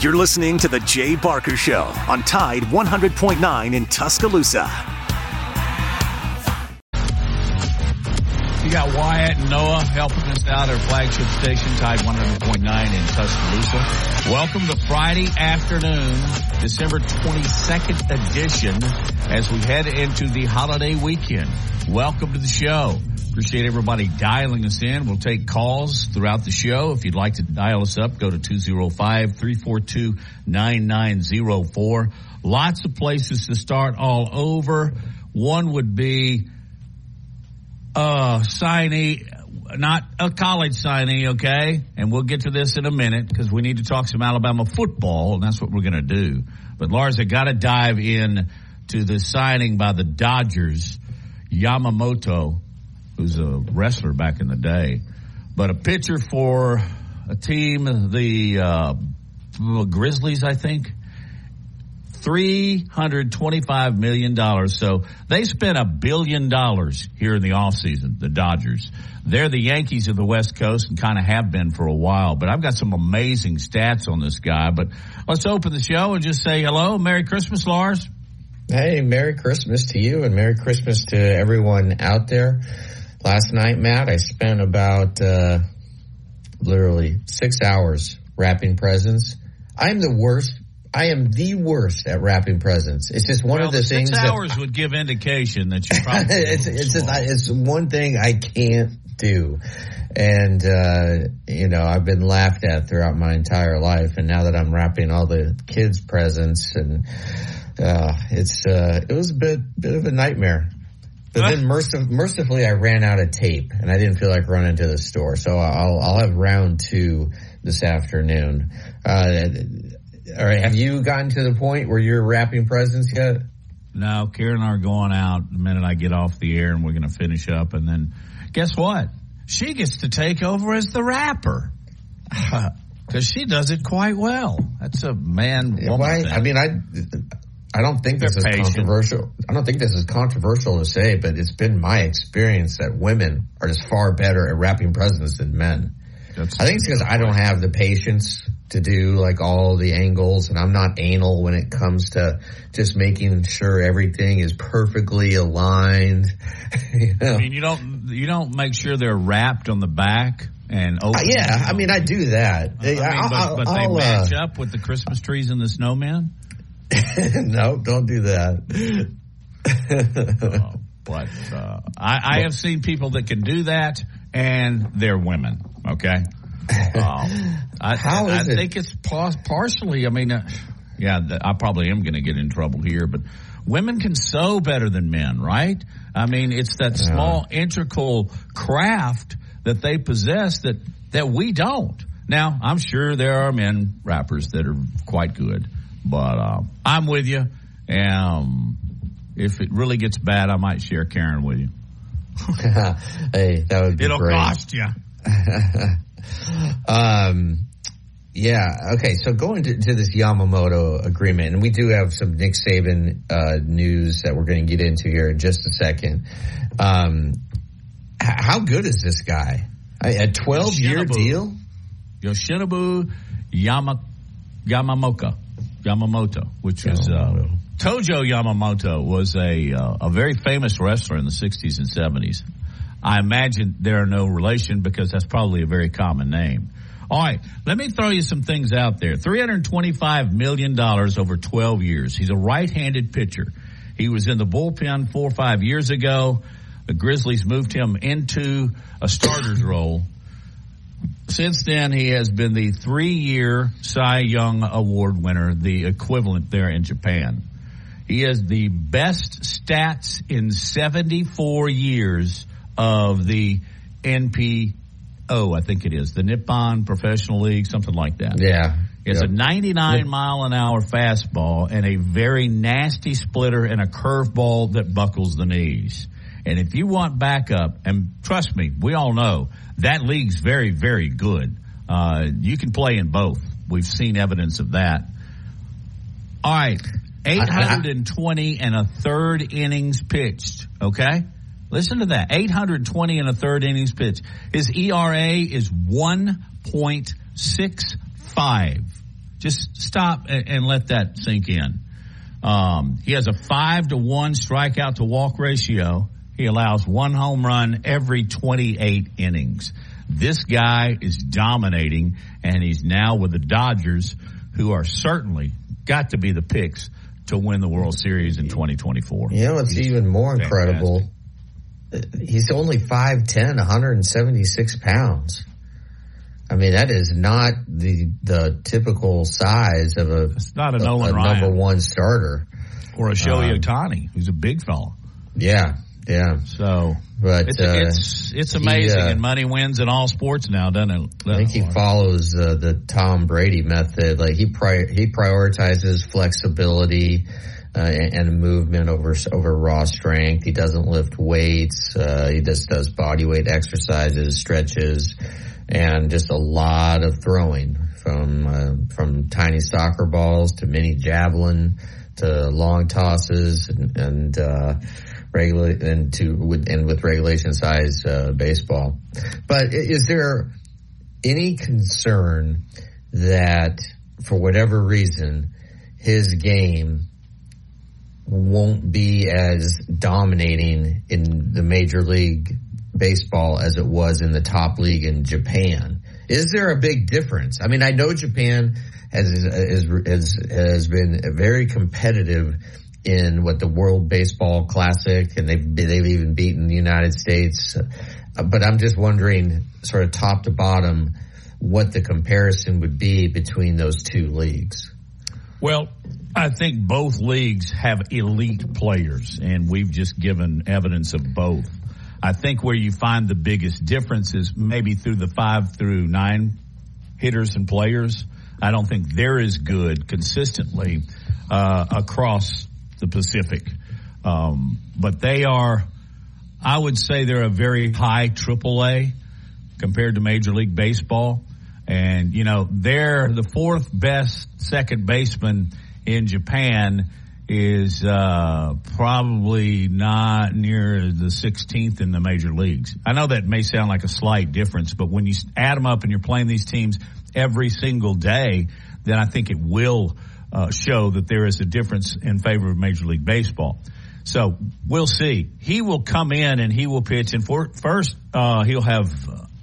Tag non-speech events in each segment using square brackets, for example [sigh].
You're listening to The Jay Barker Show on Tide 100.9 in Tuscaloosa. You got Wyatt and Noah helping us out our flagship station, Tide 100.9 in Tuscaloosa. Welcome to Friday afternoon, December 22nd edition as we head into the holiday weekend. Welcome to the show. Appreciate everybody dialing us in. We'll take calls throughout the show. If you'd like to dial us up, go to 205-342-9904. Lots of places to start all over. One would be uh, signee, not a college signee, okay? And we'll get to this in a minute because we need to talk some Alabama football, and that's what we're going to do. But Lars, I got to dive in to the signing by the Dodgers, Yamamoto, who's a wrestler back in the day, but a pitcher for a team, the uh, Grizzlies, I think. $325 million. So they spent a billion dollars here in the offseason, the Dodgers. They're the Yankees of the West Coast and kind of have been for a while, but I've got some amazing stats on this guy. But let's open the show and just say hello. Merry Christmas, Lars. Hey, Merry Christmas to you and Merry Christmas to everyone out there. Last night, Matt, I spent about, uh, literally six hours wrapping presents. I'm the worst I am the worst at wrapping presents. It's just one well, of the, the things. Six that, hours would give indication that you're probably. [laughs] it's it's, just, it's one thing I can't do, and uh, you know I've been laughed at throughout my entire life, and now that I'm wrapping all the kids' presents, and uh, it's uh, it was a bit bit of a nightmare. But then [laughs] mercif- mercifully, I ran out of tape, and I didn't feel like running to the store, so I'll I'll have round two this afternoon. Uh, all right. Have you gotten to the point where you're wrapping presents yet? No, Karen and I are going out the minute I get off the air and we're going to finish up. And then guess what? She gets to take over as the wrapper. [laughs] Cause she does it quite well. That's a man. Why? I mean, I, I don't think this is patient. controversial. I don't think this is controversial to say, but it's been my experience that women are just far better at wrapping presents than men. That's I think it's because I don't have the patience to do like all the angles and I'm not anal when it comes to just making sure everything is perfectly aligned. [laughs] you know? I mean, you don't, you don't make sure they're wrapped on the back and open. Uh, yeah. I mean, I do that. I mean, but, but they I'll, match uh, up with the Christmas trees and the snowman. [laughs] no, don't do that. oh, but, uh, I, I have seen people that can do that and they're women. Okay. Um, [laughs] I, How I, I it? think it's partially. I mean, uh, yeah, I probably am going to get in trouble here, but women can sew better than men, right? I mean, it's that small integral craft that they possess that that we don't. Now, I'm sure there are men wrappers that are quite good, but uh, I'm with you. Um, if it really gets bad, I might share Karen with you. [laughs] hey, that would be It'll great. cost you. [laughs] um, yeah. Okay. So going to, to, this Yamamoto agreement, and we do have some Nick Saban uh, news that we're going to get into here in just a second. Um, h- how good is this guy? A 12 year deal? Yoshinobu Yama, Yamamoka, Yamamoto, which is uh, Tojo Yamamoto was a uh, a very famous wrestler in the 60s and 70s. I imagine there are no relation because that's probably a very common name. All right, let me throw you some things out there. $325 million over 12 years. He's a right-handed pitcher. He was in the bullpen four or five years ago. The Grizzlies moved him into a starter's role. Since then, he has been the three-year Cy Young Award winner, the equivalent there in Japan. He has the best stats in 74 years of the NPO, I think it is, the Nippon Professional League, something like that. Yeah. It's yep. a 99 mile an hour fastball and a very nasty splitter and a curveball that buckles the knees. And if you want backup, and trust me, we all know that league's very, very good. Uh, you can play in both. We've seen evidence of that. All right. 820 and a third innings pitched. Okay. Listen to that. 820 and a third innings pitched. His ERA is 1.65. Just Just stop and, and let that sink in. Um, he has a five to one strikeout to walk ratio. He allows one home run every 28 innings. This guy is dominating, and he's now with the Dodgers, who are certainly got to be the picks to win the World Series in 2024. You know, it's He's even more fantastic. incredible. He's only 5'10", 176 pounds. I mean, that is not the the typical size of a, It's not a a, Nolan a Ryan number one starter. or a Shohei Um, Otani, who's a big fella. Yeah, yeah. So But it's uh, it's it's amazing, uh, and money wins in all sports now, doesn't it? I think he follows uh, the Tom Brady method. Like he pri- he prioritizes flexibility uh, and, and movement over over raw strength. He doesn't lift weights. Uh, he just does body weight exercises, stretches, and just a lot of throwing from uh, from tiny soccer balls to mini javelin to long tosses and. and uh, Regular and to with and with regulation size uh, baseball, but is there any concern that for whatever reason his game won't be as dominating in the major league baseball as it was in the top league in Japan. Is there a big difference? I mean, I know Japan has has has, has been very competitive in what the World Baseball Classic, and they've they've even beaten the United States. Uh, But I'm just wondering, sort of top to bottom, what the comparison would be between those two leagues. Well, I think both leagues have elite players, and we've just given evidence of both. I think where you find the biggest difference is maybe through the five through nine hitters and players. I don't think they're as good consistently uh, across the Pacific, um, but they are. I would say they're a very high AAA compared to Major League Baseball. And, you know, they're the fourth best second baseman in Japan is uh, probably not near the 16th in the major leagues. I know that may sound like a slight difference, but when you add them up and you're playing these teams every single day, then I think it will uh, show that there is a difference in favor of Major League Baseball. So we'll see. He will come in and he will pitch. And for, first, uh, he'll have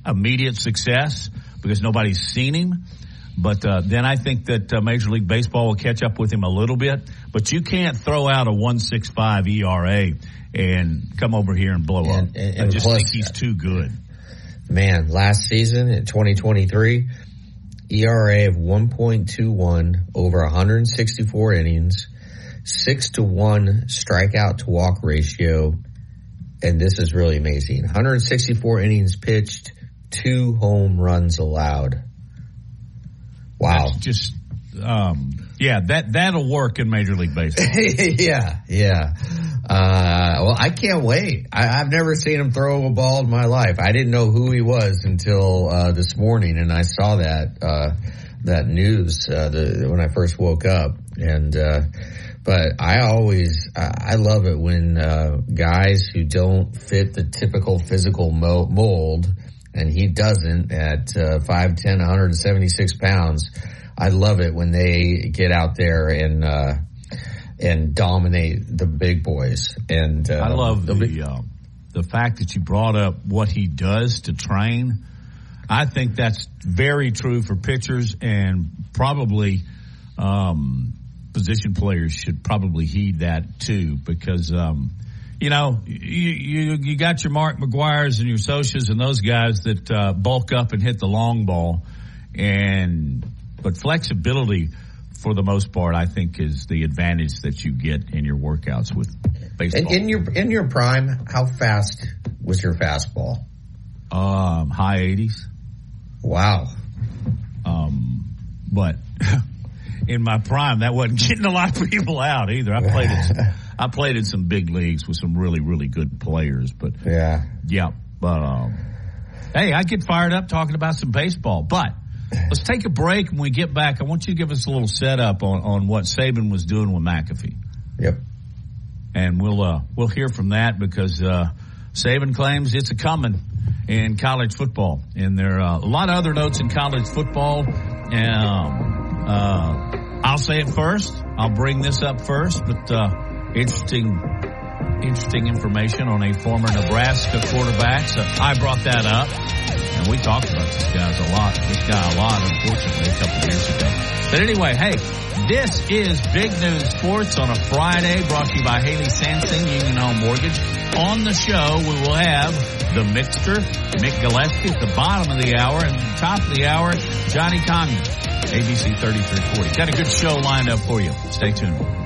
immediate success because nobody's seen him. But uh, then I think that uh, Major League Baseball will catch up with him a little bit. But you can't throw out a 165 ERA and come over here and blow And- up. and- I just plus- think he's too good. Man, last season in 2023, ERA of 1.21 over 164 innings, six to one strikeout to walk ratio. And this is really amazing. 164 innings pitched, two home runs allowed. Wow. That's just, um, yeah, that, that'll work in Major League Baseball. [laughs] yeah, yeah. Uh, well, I can't wait. I, I've never seen him throw a ball in my life. I didn't know who he was until uh, this morning, and I saw that uh, that news uh, the, when I first woke up. And uh, but I always I, I love it when uh, guys who don't fit the typical physical mold, and he doesn't at uh, 5'10", 176 pounds. I love it when they get out there and. Uh, and dominate the big boys. And uh, I love the the uh, the fact that you brought up what he does to train. I think that's very true for pitchers, and probably um, position players should probably heed that too, because um, you know you, you you got your Mark McGwire's and your Sosas and those guys that uh, bulk up and hit the long ball, and but flexibility. For the most part, I think is the advantage that you get in your workouts with baseball. And in your in your prime, how fast was your fastball? um, high 80s. Wow. Um, but [laughs] in my prime, that wasn't getting a lot of people out either. I played in some, [laughs] I played in some big leagues with some really, really good players. But Yeah. yeah, but um, hey, I get fired up talking about some baseball. But let's take a break. When we get back, I want you to give us a little setup on, on what Saban was doing with McAfee. Yep. and we'll uh, we'll hear from that because uh, Saban claims it's a coming in college football, and there are uh, a lot of other notes in college football. Um, uh, I'll say it first. I'll bring this up first, but uh, interesting, interesting information on a former Nebraska quarterback. So I brought that up, and we talked about this guy a lot. This guy a lot, unfortunately, a couple years ago. But anyway, hey, this is Big Noon Sports on a Friday, brought to you by Haley Sansing Union Home Mortgage. On the show, we will have the Mixer, Mick Gillespie at the bottom of the hour, and top of the hour, Johnny Congdon, ABC 3340. Got a good show lined up for you. Stay tuned.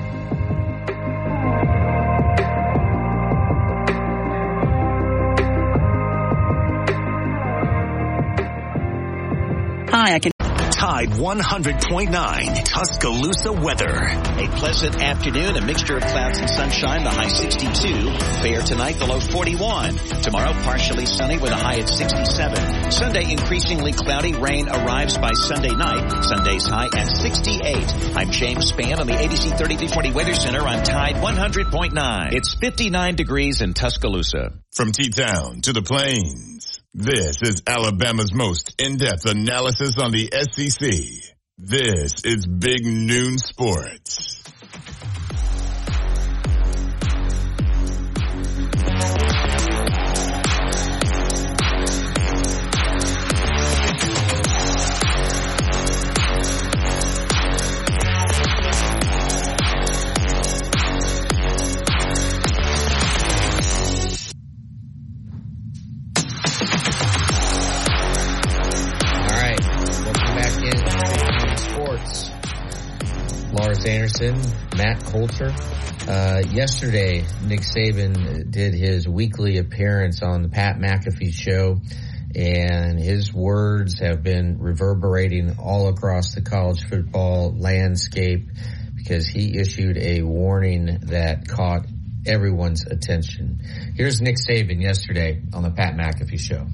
Hi, I can. Tide 100.9 Tuscaloosa weather. A pleasant afternoon, a mixture of clouds and sunshine, the high 62. Fair tonight, the low 41. Tomorrow, partially sunny with a high at 67. Sunday, increasingly cloudy. Rain arrives by Sunday night. Sunday's high at 68. I'm James Spann on the ABC 3340 Weather Center on Tide 100.9. It's 59 degrees in Tuscaloosa. From T-Town to the Plains. This is Alabama's most in-depth analysis on the SEC. This is Big Noon Sports. Anderson, Matt Coulter. Uh, yesterday, Nick Saban did his weekly appearance on the Pat McAfee show, and his words have been reverberating all across the college football landscape because he issued a warning that caught everyone's attention. Here's Nick Saban yesterday on the Pat McAfee show.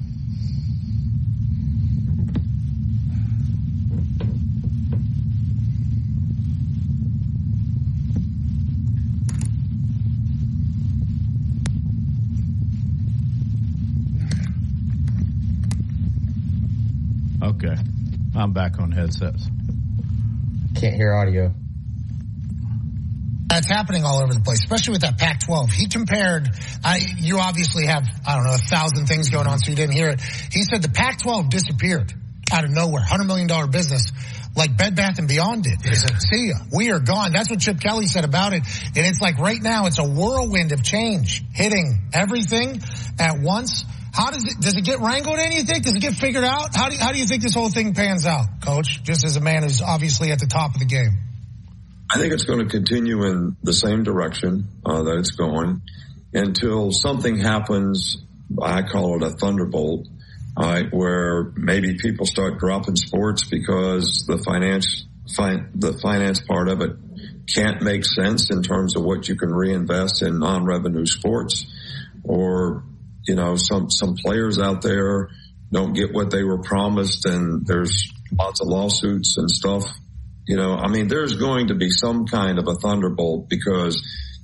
Okay. I'm back on headsets. Can't hear audio. That's happening all over the place, especially with that Pac-12. He compared, I, you obviously have, I don't know, a thousand things going on, so you didn't hear it. He said the Pac-12 disappeared out of nowhere, $100 million business, like Bed Bath and Beyond did. He said, see ya, we are gone. That's what Chip Kelly said about it. And it's like right now, it's a whirlwind of change hitting everything at once. How does it, does it get wrangled in, you think? Does it get figured out? How do, you, how do you think this whole thing pans out, coach? Just as a man who's obviously at the top of the game. I think it's going to continue in the same direction uh, that it's going until something happens. I call it a thunderbolt, uh, where maybe people start dropping sports because the finance, fi- the finance part of it can't make sense in terms of what you can reinvest in non-revenue sports or you know, some, some players out there don't get what they were promised and there's lots of lawsuits and stuff. You know, I mean, there's going to be some kind of a thunderbolt because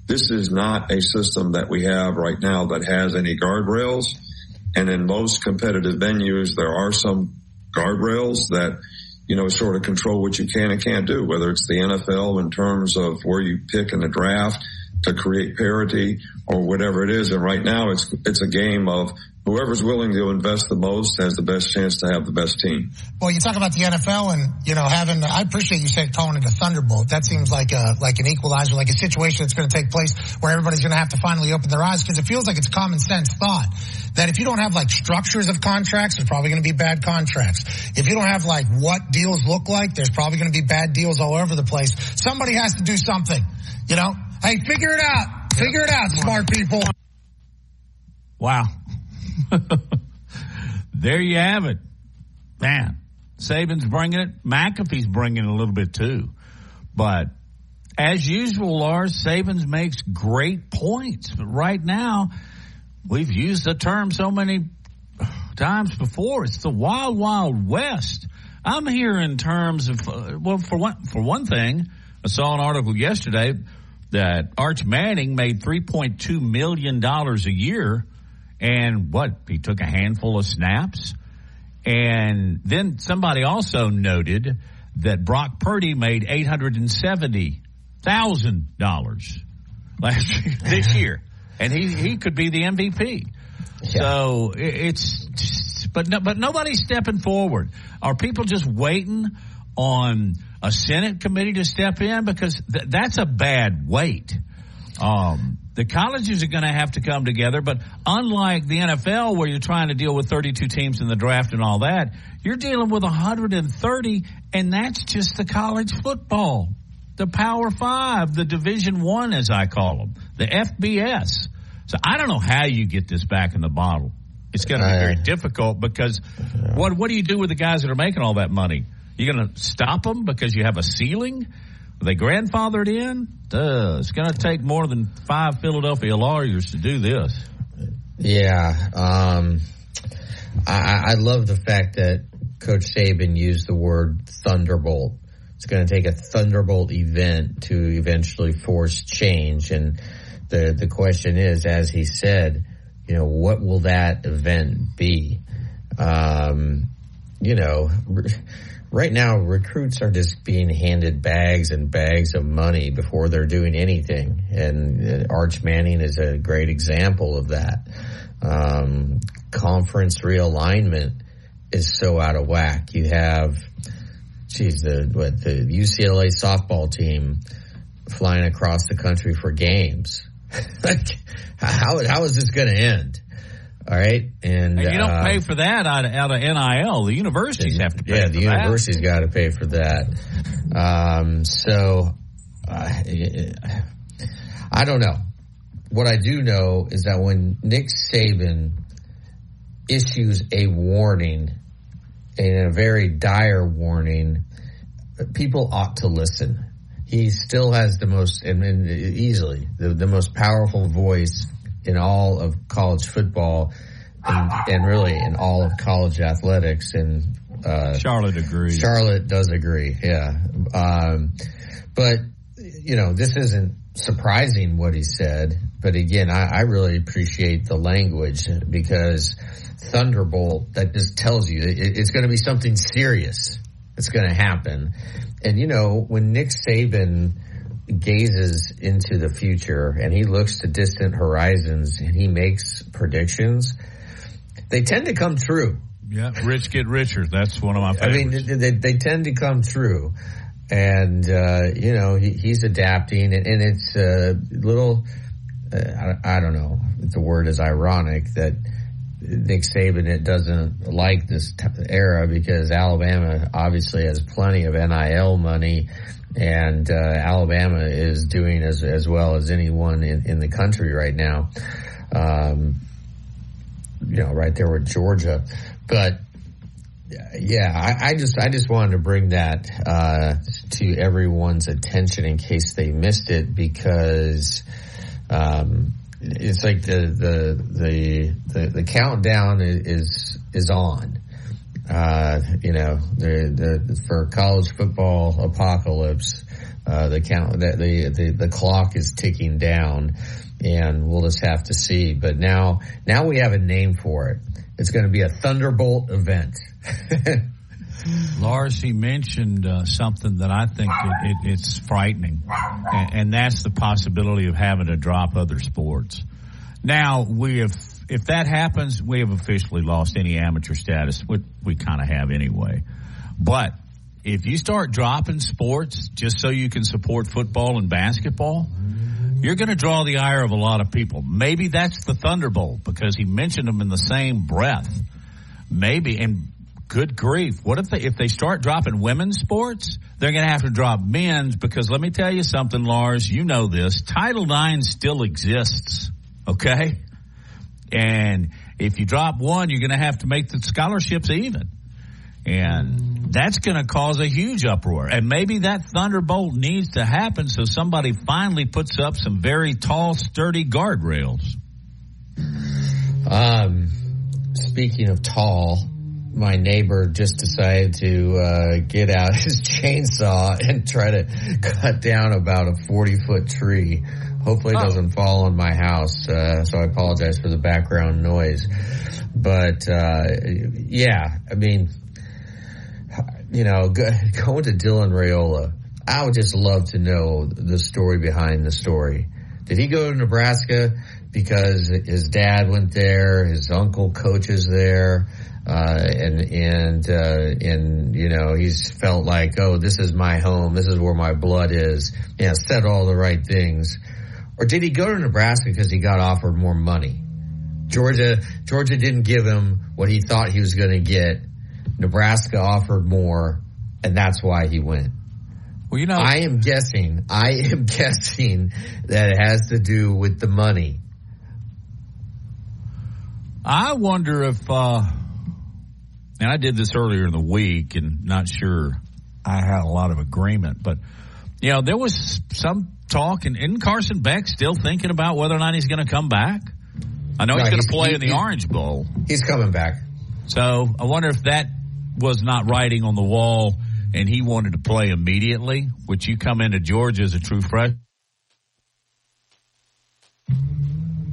this is not a system that we have right now that has any guardrails. And in most competitive venues, there are some guardrails that, you know, sort of control what you can and can't do, whether it's the NFL in terms of where you pick in the draft to create parity or whatever it is. And right now it's, it's a game of whoever's willing to invest the most has the best chance to have the best team. Well, you talk about the NFL and, you know, having, I appreciate you saying calling it a thunderbolt. That seems like a, like an equalizer, like a situation that's going to take place where everybody's going to have to finally open their eyes because it feels like it's common sense thought that if you don't have like structures of contracts, there's probably going to be bad contracts. If you don't have like what deals look like, there's probably going to be bad deals all over the place. Somebody has to do something, you know? Hey, figure it out. Figure it out, smart people. Wow. [laughs] there you have it. Man, Saban's bringing it. McAfee's bringing it a little bit too. But as usual, Lars, Saban's makes great points. But right now, we've used the term so many times before. It's the wild, wild west. I'm here in terms of, uh, well, for one, for one thing, I saw an article yesterday that Arch Manning made $3.2 million a year. And what? He took a handful of snaps. And then somebody also noted that Brock Purdy made eight hundred and seventy thousand dollars last year, [laughs] this year, and he he could be the MVP. Yeah. So it's, but no, but nobody's stepping forward. Are people just waiting on a Senate committee to step in because th- that's a bad wait. Um, the colleges are going to have to come together, but unlike the NFL where you're trying to deal with 32 teams in the draft and all that, you're dealing with 130 and that's just the college football. The Power Five, the Division One, as I call them, the FBS. So I don't know how you get this back in the bottle. It's going to be very difficult because what what do you do with the guys that are making all that money? You're going to stop them because you have a ceiling? Are they grandfathered in? Duh, it's going to take more than five Philadelphia lawyers to do this. Yeah. Um, I, I love the fact that Coach Saban used the word thunderbolt. It's going to take a thunderbolt event to eventually force change. And the, the question is, as he said, you know, what will that event be? Um, you know, right now recruits are just being handed bags and bags of money before they're doing anything. And uh, Arch Manning is a great example of that. Um, conference realignment is so out of whack. You have, geez, the, what, the UCLA softball team flying across the country for games. [laughs] like, how, how is this going to end? All right, and, and you don't uh, pay for that out of, out of NIL. The universities have to pay. Yeah, the universities got to pay for that. Um, so uh, I don't know. What I do know is that when Nick Saban issues a warning, and a very dire warning, people ought to listen. He still has the most, and, and easily the, the most powerful voice in all of college football and, and really in all of college athletics. And uh, Charlotte agrees. Charlotte does agree. Yeah. Um, but you know, this isn't surprising what he said. But again, I, I really appreciate the language because Thunderbolt that just tells you it, it's going to be something serious. It's going to happen. And you know, when Nick Saban gazes into the future and he looks to distant horizons and he makes predictions, they tend to come true. Yeah, rich get richer. That's one of my favorites. I mean, they, they tend to come true. And, uh, you know, he, he's adapting and, and it's a little, uh, I, I, don't know, the word is ironic that Nick Saban it doesn't like this t- era because Alabama obviously has plenty of NIL money and uh, Alabama is doing as as well as anyone in, in the country right now. Um, you know, right there with Georgia, but yeah, I, I, just I just wanted to bring that uh, to everyone's attention in case they missed it because um, it's like the the the the, the countdown is is on. Uh, you know, the, the, for college football apocalypse, uh, the count, the, the, the, clock is ticking down and we'll just have to see. But now, now we have a name for it. It's going to be a Thunderbolt event. [laughs] Lars, he mentioned uh, something that I think it, it, it's frightening, and, and, that's the possibility of having to drop other sports. Now, we have if that happens, we have officially lost any amateur status, which we kind of have anyway. But if you start dropping sports just so you can support football and basketball, you're going to draw the ire of a lot of people. Maybe that's the Thunderbolt because he mentioned them in the same breath. Maybe, and good grief, what if they, if they start dropping women's sports, they're going to have to drop men's because let me tell you something, Lars, you know this. Title IX still exists. Okay. And if you drop one, you're going to have to make the scholarships even. And that's going to cause a huge uproar. And maybe that thunderbolt needs to happen so somebody finally puts up some very tall, sturdy guardrails. Um, speaking of tall, my neighbor just decided to uh, get out [laughs] his chainsaw and try to cut down about a 40 foot tree Hopefully, it oh. doesn't fall on my house. Uh, so I apologize for the background noise. But uh, yeah, I mean, you know, [laughs] going to Dylan Raiola, I would just love to know the story behind the story. Did he go to Nebraska because his dad went there, his uncle coaches there, uh, and and uh, and you know he's felt like, oh, this is my home, this is where my blood is. Yeah, said all the right things. Or did he go to Nebraska because he got offered more money? Georgia Georgia didn't give him what he thought he was going to get. Nebraska offered more, and that's why he went. Well, you know, I am guessing. I am [laughs] guessing that it has to do with the money. I wonder if, uh, and I did this earlier in the week and not sure I had a lot of agreement, but, you know, there was some talk, and isn't Carson Beck still thinking about whether or not he's going to come back? I know No, he's going to play he- in the he- Orange Bowl. He's coming back. So I wonder if that was not writing on the wall and he wanted to play immediately, which you come into Georgia as a true freshman.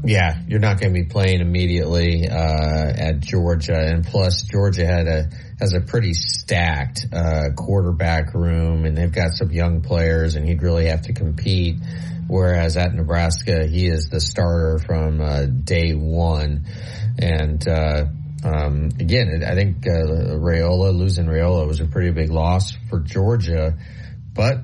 Yeah, you're not going to be playing immediately uh, at Georgia, and plus Georgia had a has a pretty stacked uh, quarterback room, and they've got some young players, and he'd really have to compete. Whereas at Nebraska, he is the starter from uh, day one, and uh, um, again, I think uh, Raiola losing Raiola was a pretty big loss for Georgia, but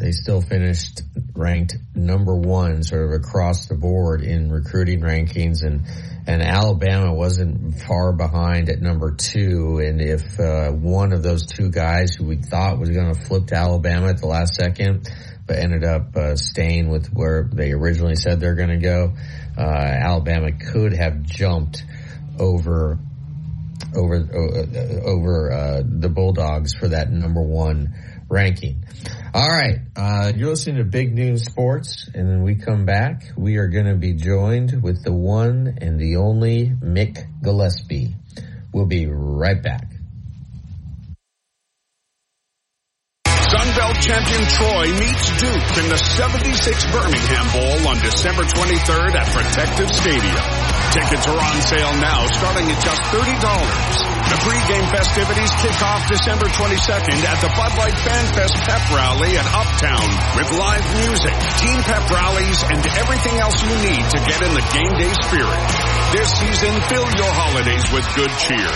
they still finished ranked number one sort of across the board in recruiting rankings and and Alabama wasn't far behind at number two and if uh, one of those two guys who we thought was going to flip to Alabama at the last second but ended up uh, staying with where they originally said they're going to go uh, Alabama could have jumped over over uh, over uh, the Bulldogs for that number one ranking. All right, uh, you're listening to Big Noon Sports, and we come back, we are going to be joined with the one and the only Mick Gillespie. We'll be right back. Sunbelt champion Troy meets Duke in the 76 Birmingham Bowl on December 23rd at Protective Stadium. Tickets are on sale now starting at just $30. The pregame festivities kick off December 22nd at the Bud Light Fan Fest Pep Rally at Uptown with live music, team pep rallies, and everything else you need to get in the game day spirit. This season, fill your holidays with good cheer.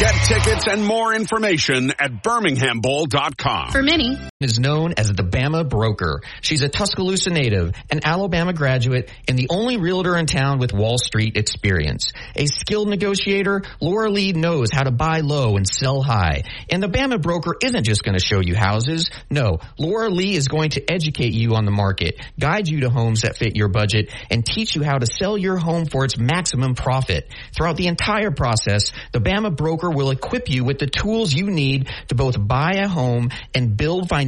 Get tickets and more information at birminghambowl.com. For many, is known as the Bama Broker. She's a Tuscaloosa native, an Alabama graduate, and the only realtor in town with Wall Street experience. A skilled negotiator, Laura Lee knows how to buy low and sell high. And the Bama Broker isn't just going to show you houses. No, Laura Lee is going to educate you on the market, guide you to homes that fit your budget, and teach you how to sell your home for its maximum profit. Throughout the entire process, the Bama Broker will equip you with the tools you need to both buy a home and build financial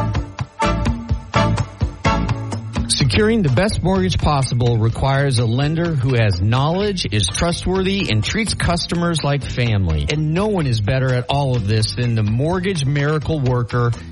Securing the best mortgage possible requires a lender who has knowledge, is trustworthy, and treats customers like family. And no one is better at all of this than the mortgage miracle worker,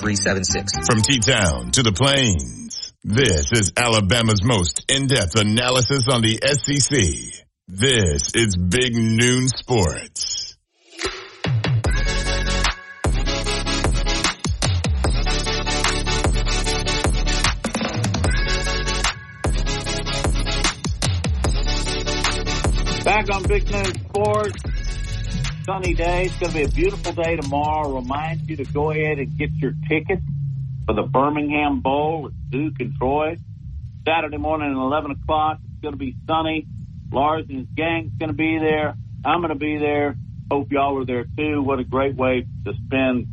230376. From T-Town to the Plains, this is Alabama's most in-depth analysis on the SEC. This is Big Noon Sports. Back on Big Noon Sports. Sunny day. It's going to be a beautiful day tomorrow. Remind you to go ahead and get your tickets for the Birmingham Bowl at Duke and Troy. Saturday morning at 11 o'clock. It's going to be sunny. Lars and his gang's going to be there. I'm going to be there. Hope y'all are there too. What a great way to spend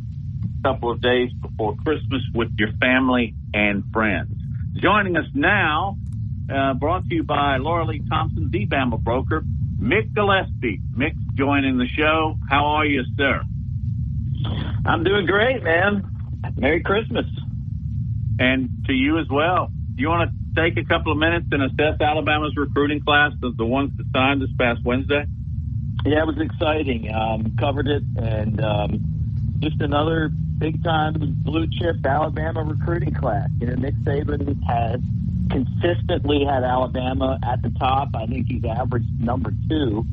a couple of days before Christmas with your family and friends. Joining us now, uh, brought to you by Laura Lee Thompson, the Bama broker, Mick Gillespie. Mick joining the show. How are you, sir? I'm doing great, man. Merry Christmas. And to you as well. Do you want to take a couple of minutes and assess Alabama's recruiting class, the, the ones that signed this past Wednesday? Yeah, it was exciting. Um, covered it, and um, just another big time blue chip Alabama recruiting class. You know, Nick Saban has consistently had Alabama at the top. I think he's averaged number two.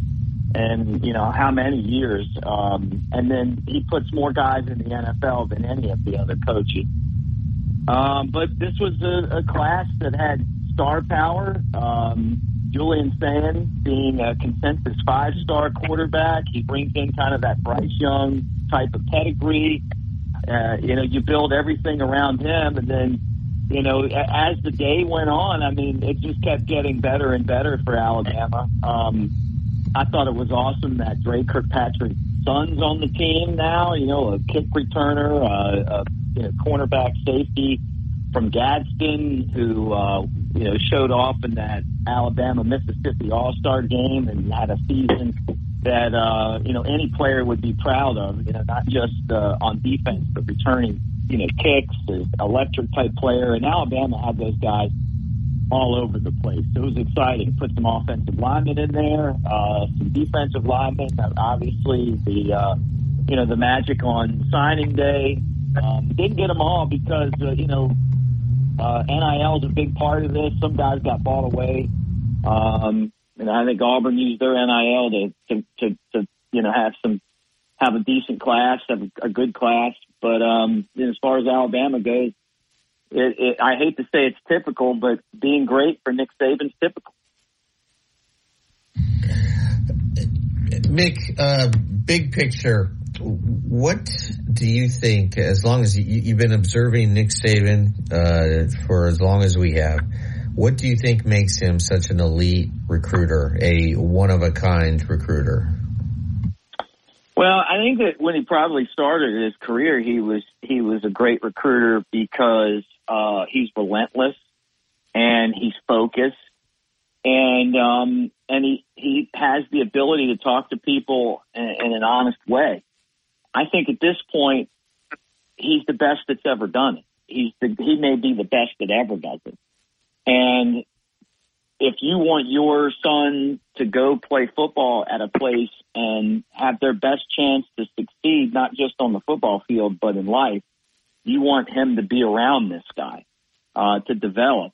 And, you know, how many years? Um, and then he puts more guys in the NFL than any of the other coaches. Um, but this was a, a class that had star power. Um, Julian Sayin being a consensus five star quarterback. He brings in kind of that Bryce Young type of pedigree. Uh, you know, you build everything around him, and then, you know, as the day went on, I mean, it just kept getting better and better for Alabama. Um, I thought it was awesome that Dre Kirkpatrick's son's on the team now. You know, a kick returner, uh, a you know, cornerback safety from Gadsden who uh, you know showed off in that Alabama Mississippi All Star game and had a season that uh, you know any player would be proud of. You know, not just uh, on defense but returning you know kicks, an electric type player. And Alabama had those guys all over the place. So it was exciting. Put some offensive linemen in there, uh, some defensive linemen. Obviously, the uh, you know the magic on signing day. Um, didn't get them all because uh, you know uh, NIL is a big part of this. Some guys got bought away, um, and I think Auburn used their NIL to, to to to you know have some have a decent class, have a, good class. But um, as far as Alabama goes, it, it, I hate to say it's typical, but being great for Nick Saban's typical. Mick, uh, big picture, what do you think, as long as you, have been observing Nick Saban uh, for as long as we have, what do you think makes him such an elite recruiter, a one of a kind recruiter? Well, I think that when he probably started his career, he was he was a great recruiter because uh, he's relentless and he's focused and um, and he he has the ability to talk to people in, in an honest way. I think at this point, he's the best that's ever done it. He's the, he may be the best that ever does it. And if you want your son to go play football at a place and have their best chance to succeed, not just on the football field, but in life, you want him to be around this guy, uh, to develop.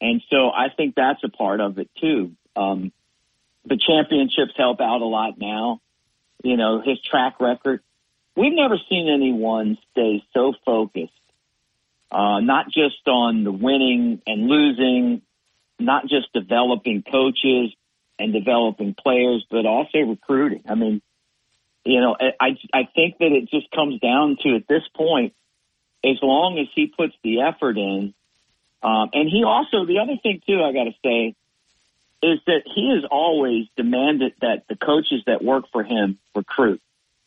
And so I think that's a part of it too. Um, the championships help out a lot now. You know, his track record we've never seen anyone stay so focused, uh, not just on the winning and losing, not just developing coaches and developing players, but also recruiting. I mean, you know, I, I think that it just comes down to at this point, as long as he puts the effort in, um, and he also, the other thing too, I got to say, is that he has always demanded that the coaches that work for him recruit.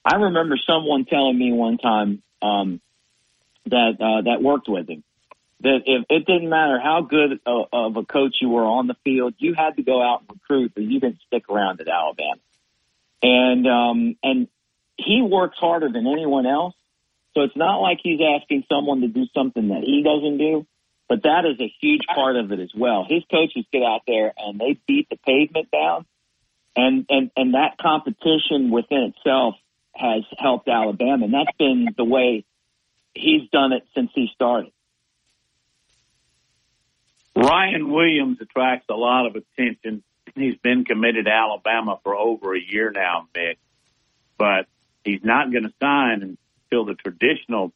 I remember someone telling me one time um, that uh, that worked with him that if it didn't matter how good of a coach you were on the field, you had to go out and recruit, or you didn't stick around at Alabama. And um, and he works harder than anyone else, so it's not like he's asking someone to do something that he doesn't do. But that is a huge part of it as well. His coaches get out there and they beat the pavement down, and and and that competition within itself has helped Alabama, and that's been the way he's done it since he started. Ryan Williams attracts a lot of attention. He's been committed to Alabama for over a year now, Mick, but he's not going to sign until the traditional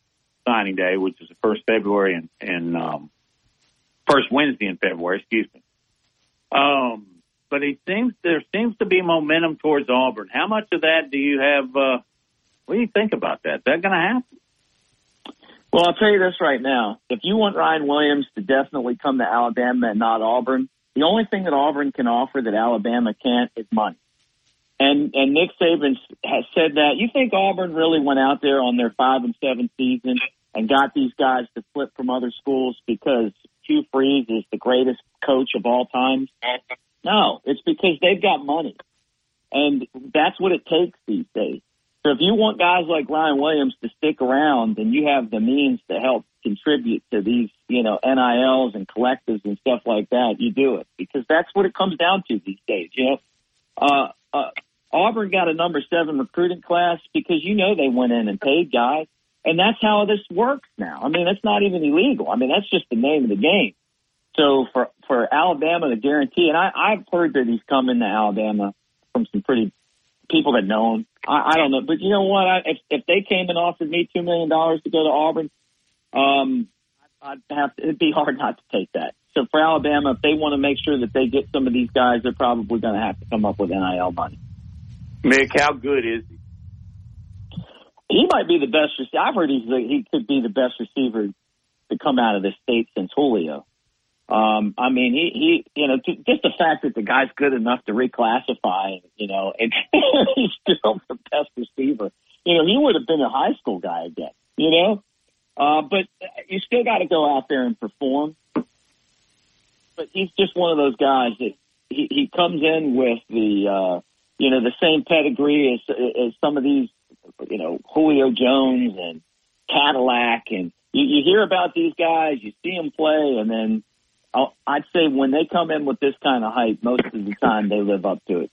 signing day, which is the first February and, and um, first Wednesday in February. Excuse me. Um, but he seems there seems to be momentum towards Auburn. How much of that do you have? Uh, what do you think about that? Is that going to happen? Well, I'll tell you this right now. If you want Ryan Williams to definitely come to Alabama and not Auburn, the only thing that Auburn can offer that Alabama can't is money. And and Nick Saban has said that. You think Auburn really went out there on their five and seven season and got these guys to flip from other schools because Hugh Freeze is the greatest coach of all time? No, it's because they've got money. And that's what it takes these days. So if you want guys like Ryan Williams to stick around and you have the means to help contribute to these, you know, NILs and collectives and stuff like that, you do it because that's what it comes down to these days. You know, uh, uh, Auburn got a number seven recruiting class because you know they went in and paid guys, and that's how this works now. I mean, it's not even illegal. I mean, that's just the name of the game. So for for Alabama to guarantee, and I, I've heard that he's coming to Alabama from some pretty people that know him. I, I don't know, but you know what? I, if if they came and offered me two million dollars to go to Auburn, um, I'd have to, it'd be hard not to take that. So for Alabama, if they want to make sure that they get some of these guys, they're probably going to have to come up with NIL money. Mick, how good is he? He might be the best. I've heard he's the, he could be the best receiver to come out of this state since Julio. Um, I mean, he, he, you know, just the fact that the guy's good enough to reclassify, you know, and [laughs] he's still the best receiver. You know, he would have been a high school guy again, you know? Uh, but you still got to go out there and perform. But he's just one of those guys that he, he comes in with the, uh, you know, the same pedigree as, as some of these, you know, Julio Jones and Cadillac. And you, you hear about these guys, you see them play, and then I'd say when they come in with this kind of hype, most of the time they live up to it.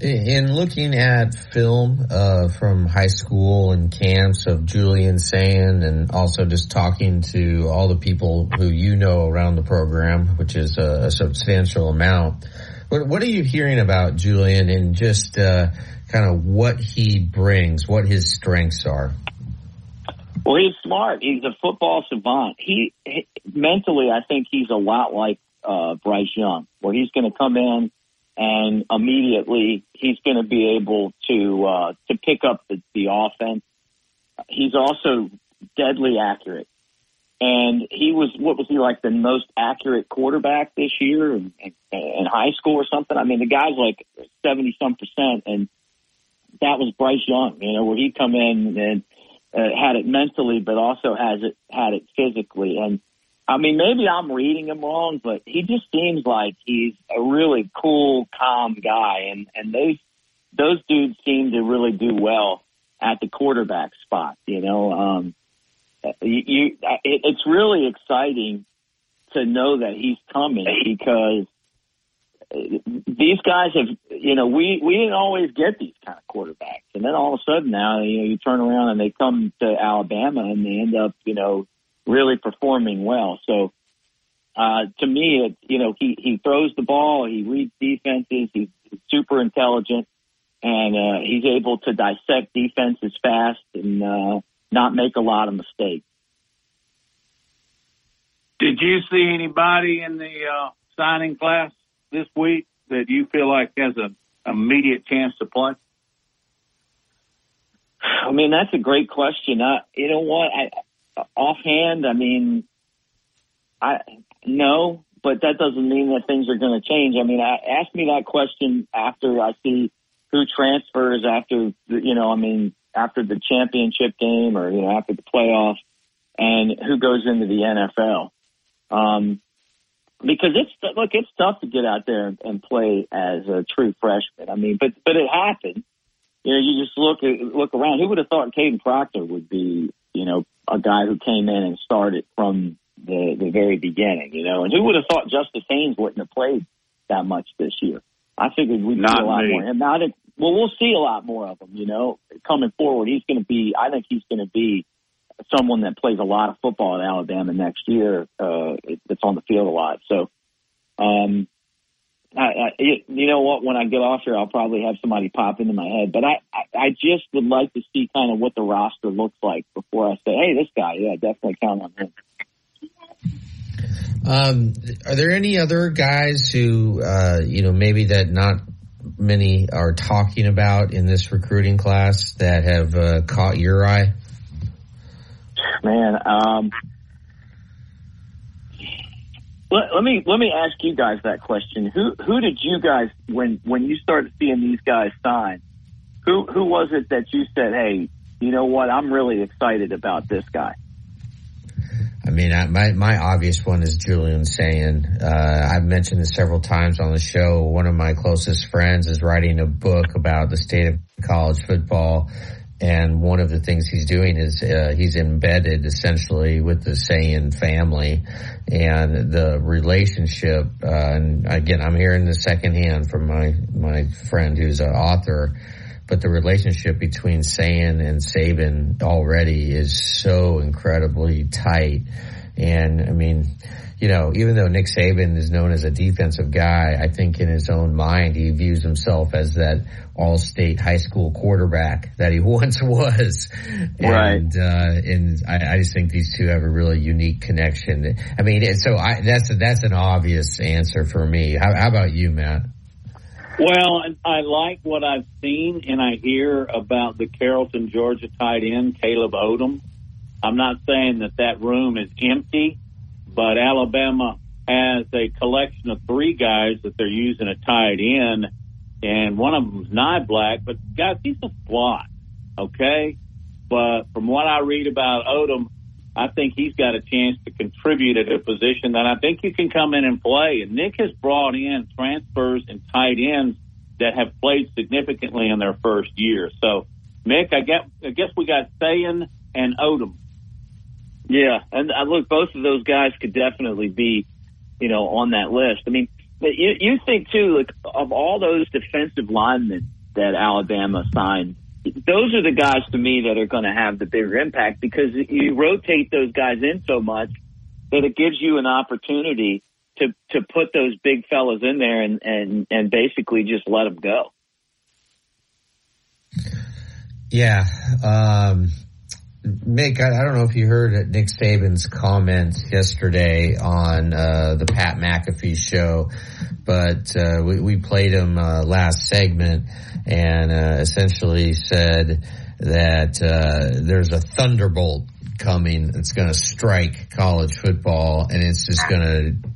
In looking at film uh, from high school and camps of Julian Sayin, and also just talking to all the people who you know around the program, which is a, substantial amount, what, what, are you hearing about Julian and just uh, kind of what he brings, what his strengths are? Well, he's smart. He's a football savant. He, he mentally, I think he's a lot like uh, Bryce Young, where he's going to come in and immediately he's going to be able to uh, to pick up the, the offense. He's also deadly accurate, and he was what was he like the most accurate quarterback this year in, in, high school or something? I mean, the guy's like seventy some percent, and that was Bryce Young. You know, where he come in and uh, had it mentally, but also has it had it physically, and I mean, maybe I'm reading him wrong, but he just seems like he's a really cool, calm guy, and and those those dudes seem to really do well at the quarterback spot. You know, um, you, you it, it's really exciting to know that he's coming because these guys have, you know, we we didn't always get these kind of quarterbacks, and then all of a sudden now, you know, you turn around and they come to Alabama and they end up, you know really performing well. So uh, to me, it, you know, he he throws the ball, he reads defenses, he's super intelligent, and uh, he's able to dissect defenses fast and uh, not make a lot of mistakes. Did you see anybody in the uh, signing class this week that you feel like has an immediate chance to play? I mean, that's a great question. I, you know what? I, offhand, I mean, I no, but that doesn't mean that things are going to change. I mean, I, ask me that question after I see who transfers after you know, I mean, after the championship game or you know after the playoffs, and who goes into the NFL. Um, because it's look, it's tough to get out there and play as a true freshman. I mean, but but it happened. You know, you just look look around. Who would have thought Kadyn Proctor would be, you know, a guy who came in and started from the, the very beginning, you know. And who would have thought Justice Haynes wouldn't have played that much this year? I figured we'd see a lot me. more. And now that, well, we'll see a lot more of him, you know, coming forward. He's going to be, I think he's going to be someone that plays a lot of football at Alabama next year, uh, that's on the field a lot. So, um, I, I, you know what? When I get off here, I'll probably have somebody pop into my head. But I, I, I just would like to see kind of what the roster looks like before I say, "Hey, this guy, yeah, definitely count on him." Um, are there any other guys who, uh, you know, maybe that not many are talking about in this recruiting class that have uh, caught your eye? Man, um, let, let me let me ask you guys that question. Who who did you guys when when you started seeing these guys sign? Who who was it that you said, "Hey, you know what? I'm really excited about this guy." I mean, I, my my obvious one is Julian Sayin. Uh, I've mentioned this several times on the show. One of my closest friends is writing a book about the state of college football, and one of the things he's doing is uh, he's embedded essentially with the Sayin family and the relationship. Uh, and again, I'm hearing the secondhand from my my friend who's an author but the relationship between Sayin and Saban already is so incredibly tight. And I mean, you know, even though Nick Saban is known as a defensive guy, I think in his own mind he views himself as that all-state high school quarterback that he [laughs] once was. Right. And, uh, and I, I just think these two have a really unique connection. I mean, so I, that's, that's an obvious answer for me. How, how about you, Matt? Well, I like what I've seen and I hear about the Carrollton, Georgia tight end, Caleb Odom. I'm not saying that that room is empty, but Alabama has a collection of three guys that they're using a tight end, and one of them's not black, but guys, he's a slot, okay? But from what I read about Odom, I think he's got a chance to contribute at a position that I think he can come in and play. And Nick has brought in transfers and tight ends that have played significantly in their first year. So, Nick, I guess, I guess we got Sayin and Odom. Yeah, and uh, look, both of those guys could definitely be, you know, on that list. I mean, you, you think too, like of all those defensive linemen that Alabama signed, those are the guys to me that are going to have the bigger impact because you rotate those guys in so much that it gives you an opportunity to to put those big fellas in there and and and basically just let them go. Yeah, um, Mick, I, I, don't know if you heard Nick Saban's comments yesterday on uh, the Pat McAfee show, but uh, we, we, played him uh, last segment and uh, essentially said that uh, there's a thunderbolt coming that's going to strike college football and it's just going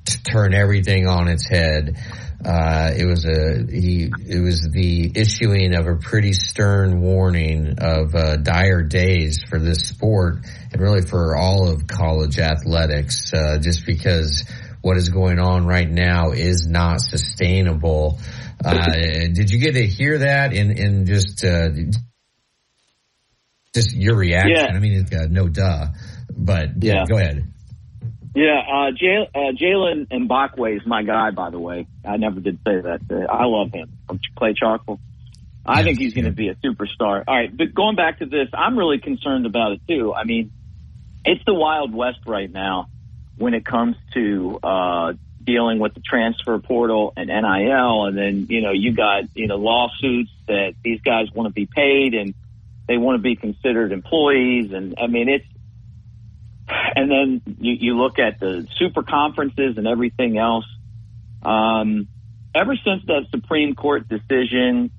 to turn everything on its head. Uh, it was a he. It was the issuing of a pretty stern warning of uh, dire days for this sport and really for all of college athletics. Uh, just because what is going on right now is not sustainable. Uh, did you get to hear that? In in just uh, just your reaction? Yeah. I mean, no duh, but yeah, go ahead. Yeah, uh, J- uh, Jaylen Mbakwem is my guy, by the way. I never did say that. Uh, I love him from Clay Chalkville. I think he's going to be a superstar. All right, but going back to this, I'm really concerned about it too. I mean, it's the Wild West right now when it comes to uh, dealing with the transfer portal and NIL, and then you know you got you know lawsuits that these guys want to be paid and they want to be considered employees, and I mean it's and then you, you look at the super conferences and everything else. Um, ever since that Supreme Court decision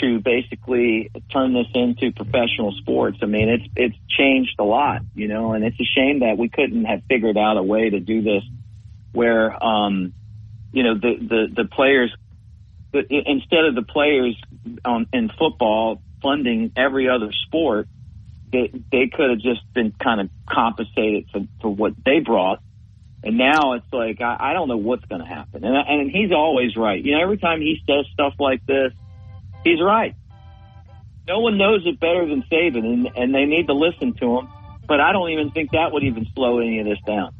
to basically turn this into professional sports, I mean, it's it's changed a lot, you know, and it's a shame that we couldn't have figured out a way to do this where, um, you know, the the the players instead of the players on, in football funding every other sport they they could have just been kind of compensated for for what they brought. And now it's like I, I don't know what's going to happen. And and he's always right. You know, every time he says stuff like this, he's right. No one knows it better than Saban, and, and they need to listen to him. But I don't even think that would even slow any of this down.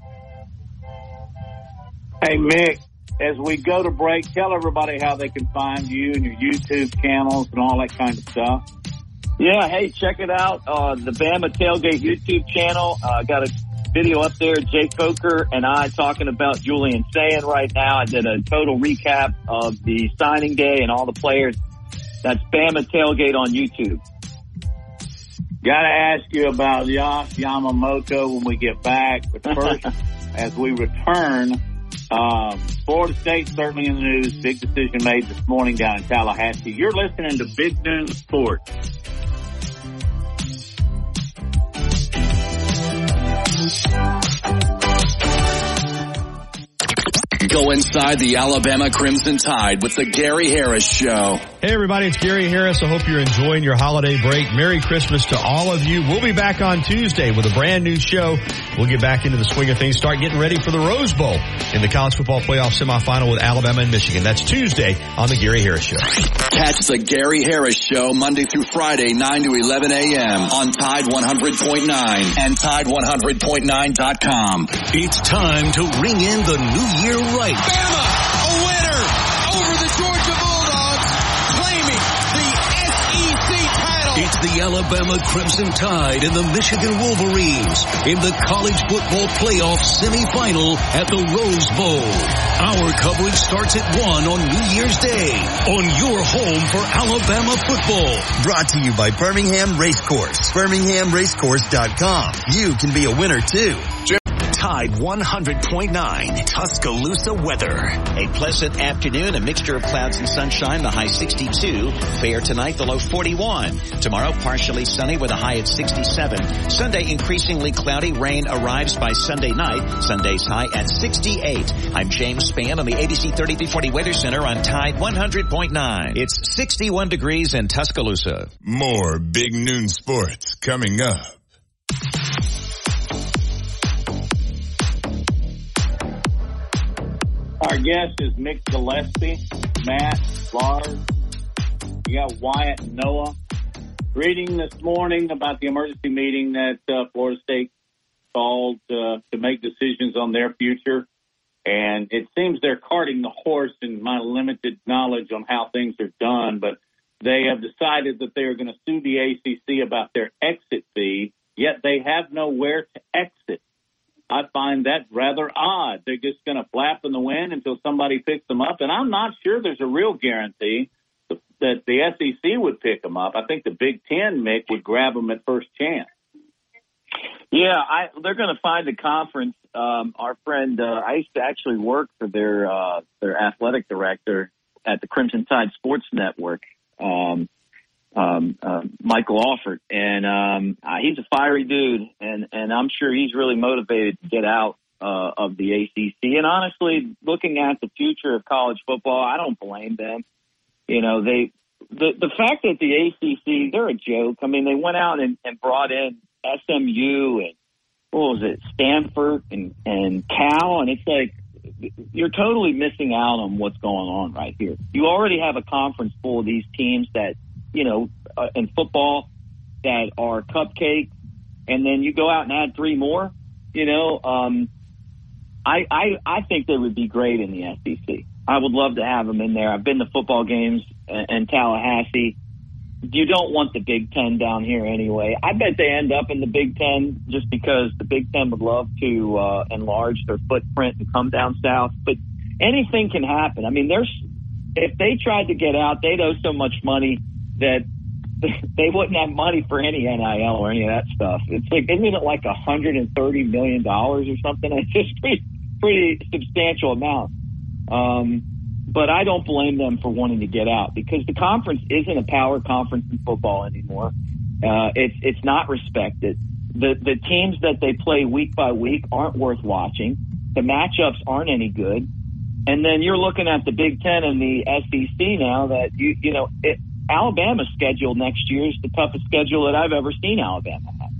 Hey Mick, as we go to break, tell everybody how they can find you and your YouTube channels and all that kind of stuff. Yeah, hey, check it out. Uh, the Bama Tailgate YouTube channel. Uh, got a video up there. Jake Coker and I talking about Julian Sayin right now. I did a total recap of the signing day and all the players. That's Bama Tailgate on YouTube. Got to ask you about Josh Yamamoto when we get back. But first, [laughs] as we return, Um, Florida State certainly in the news. Big decision made this morning down in Tallahassee. You're listening to Big Noon Sports. Go inside the Alabama Crimson Tide with the Gary Harris Show. Hey everybody, it's Gary Harris. I hope you're enjoying your holiday break. Merry Christmas to all of you. We'll be back on Tuesday with a brand new show. We'll get back into the swing of things, start getting ready for the Rose Bowl in the college football playoff semifinal with Alabama and Michigan. That's Tuesday on the Gary Harris Show. Catch the Gary Harris Show Monday through Friday, 9 to 11 a.m. on Tide 100.9 and Tide100.9.com. It's time to ring in the new year right. Bama, a winner over the Georgia Bulldogs, the Alabama Crimson Tide and the Michigan Wolverines in the college football playoff semifinal at the Rose Bowl. Our coverage starts at 1 on New Year's Day on your home for Alabama football. Brought to you by Birmingham Racecourse. BirminghamRacecourse.com. You can be a winner too. Tide 100.9 Tuscaloosa weather. A pleasant afternoon, a mixture of clouds and sunshine, the high 62. Fair tonight, the low 41. Tomorrow, partially sunny with a high at 67. Sunday, increasingly cloudy. Rain arrives by Sunday night. Sunday's high at 68. I'm James Spann on the ABC 3340 Weather Center on Tide 100.9. It's 61 degrees in Tuscaloosa. More big noon sports coming up. Our guest is Mick Gillespie, Matt, Lars. You got Wyatt and Noah. Reading this morning about the emergency meeting that uh, Florida State called uh, to make decisions on their future. And it seems they're carting the horse in my limited knowledge on how things are done, but they have decided that they are going to sue the ACC about their exit fee, yet they have nowhere to exit. I find that rather odd. They're just going to flap in the wind until somebody picks them up, and I'm not sure there's a real guarantee that the SEC would pick them up. I think the Big Ten, Mick, would grab them at first chance. Yeah, I, they're going to find a conference. Um, our friend, uh, I used to actually work for their uh, their athletic director at the Crimson Tide Sports Network, um, um, uh, Michael Alford, and um, uh, he's a fiery dude, and and I'm sure he's really motivated to get out uh, of the ACC. And honestly, looking at the future of college football, I don't blame them. You know, they the the fact that the ACC they're a joke. I mean, they went out and, and brought in SMU and what was it, Stanford and and Cal, and it's like you're totally missing out on what's going on right here. You already have a conference full of these teams that you know uh, in football that are cupcakes, and then you go out and add three more. You know, um, I I I think they would be great in the SEC. I would love to have them in there. I've been to football games in, in Tallahassee you don't want the Big Ten down here anyway. I bet they end up in the Big Ten just because the Big Ten would love to uh, enlarge their footprint and come down south. But anything can happen. I mean, there's if they tried to get out, they'd owe so much money that [laughs] they wouldn't have money for any NIL or any of that stuff. It's like isn't it like hundred and thirty million dollars or something? [laughs] It's just pretty pretty substantial amount. Um, but I don't blame them for wanting to get out because the conference isn't a power conference in football anymore. Uh, it's it's not respected. The the teams that they play week by week aren't worth watching. The matchups aren't any good. And then you're looking at the Big Ten and the SEC now that you you know it, Alabama's schedule next year is the toughest schedule that I've ever seen Alabama have.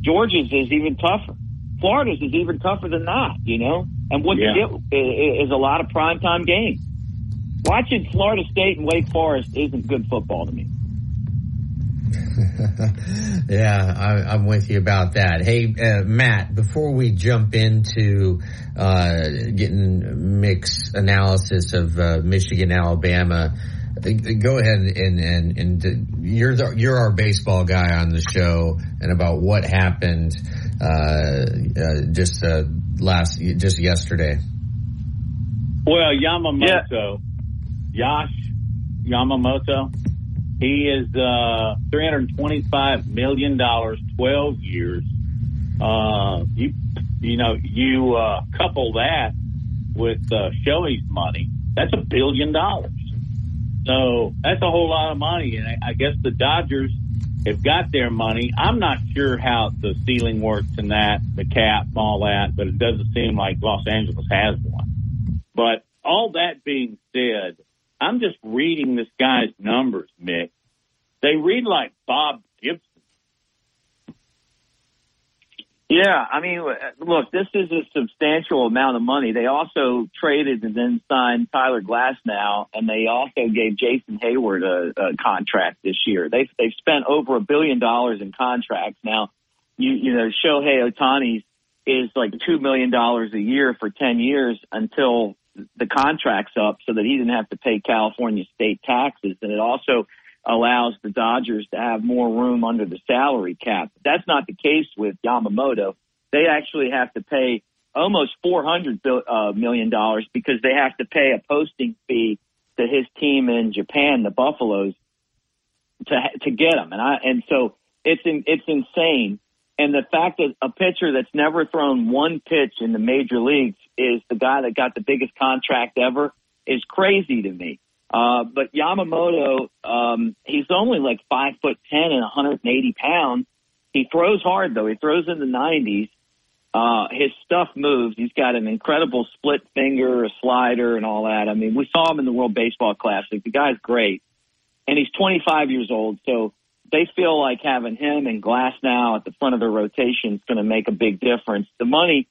Georgia's is even tougher. Florida's is even tougher than that, you know. And what Yeah. you get is, is a lot of primetime games. Watching Florida State and Wake Forest isn't good football to me. [laughs] yeah, I, I'm with you about that. Hey, uh, Matt, before we jump into uh, getting mixed analysis of uh, Michigan, Alabama, go ahead and and and uh, you're the, you're our baseball guy on the show, and about what happened uh, uh, just uh, last just yesterday. Well, Yamamoto, Yash Yamamoto, he is uh, three hundred twenty-five million dollars, twelve years. Uh, you, you know, you uh, couple that with uh, Shohei's money, that's a billion dollars. So that's a whole lot of money. And I, I guess the Dodgers have got their money. I'm not sure how the ceiling works in that, the cap, all that, but it doesn't seem like Los Angeles has one. But all that being said, I'm just reading this guy's numbers, Mick. They read like Bob Yeah, I mean, uh, look, this is a substantial amount of money. They also traded and then signed Tyler Glass now, and they also gave Jason Heyward a, a contract this year. They've they've spent over a billion dollars in contracts. Now, you you know, Shohei Ohtani is like two million dollars a year for ten years until the contract's up, so that he didn't have to pay California state taxes, and it also allows the Dodgers to have more room under the salary cap. That's not the case with Yamamoto. They actually have to pay almost four hundred uh, million dollars because they have to pay a posting fee to his team in Japan, the Buffaloes, to to get him. And I and so it's in, it's insane. And the fact that a pitcher that's never thrown one pitch in the major leagues is the guy that got the biggest contract ever is crazy to me. Uh, but Yamamoto, um, he's only like five foot ten and 180 pounds. He throws hard though. He throws in the 90s. Uh, his stuff moves. He's got an incredible split finger, a slider, and all that. I mean, we saw him in the World Baseball Classic. The guy's great, and he's 25 years old. So they feel like having him and Glasnow at the front of their rotation is going to make a big difference. The money,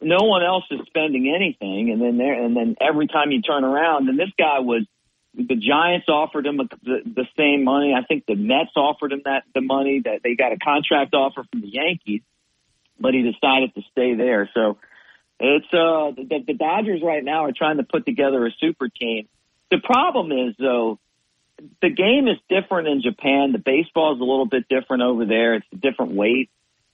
no one else is spending anything, and then there, and then every time you turn around, and this guy was the Giants offered him the, the same money. I think the Mets offered him that the money that they got a contract offer from the Yankees, but he decided to stay there. So it's uh the, the Dodgers right now are trying to put together a super team. The problem is though, the game is different in Japan. The baseball is a little bit different over there. It's a different weight.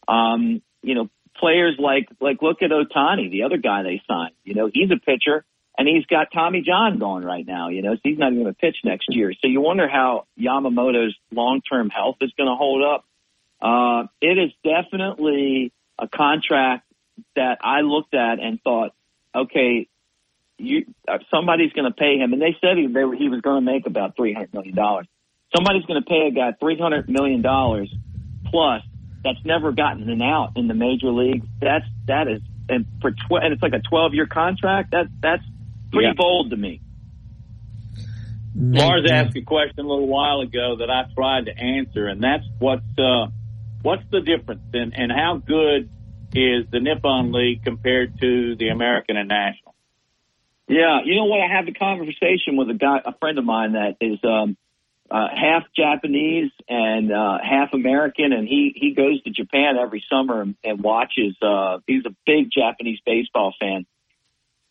Um, you know, players like like look at Ohtani, the other guy they signed. You know, he's a pitcher and he's got Tommy John going right now, you know, so he's not even going to pitch next year. So you wonder how Yamamoto's long-term health is going to hold up. Uh, it is definitely a contract that I looked at and thought, okay, you, uh, somebody's going to pay him. And they said he, they, he was going to make about $300 million. Somebody's going to pay a guy $300 million plus that's never gotten an out in the major league. That's, that is, and for tw- and it's like a 12 year contract. That, that's, pretty yeah. bold to me. Lars asked a question a little while ago that I tried to answer, and that's what's uh, what's the difference and, and how good is the Nippon League compared to the American and National? Yeah, you know what? I had a conversation with a guy, a friend of mine that is um, uh, half Japanese and uh, half American, and he he goes to Japan every summer and, and watches. Uh, he's a big Japanese baseball fan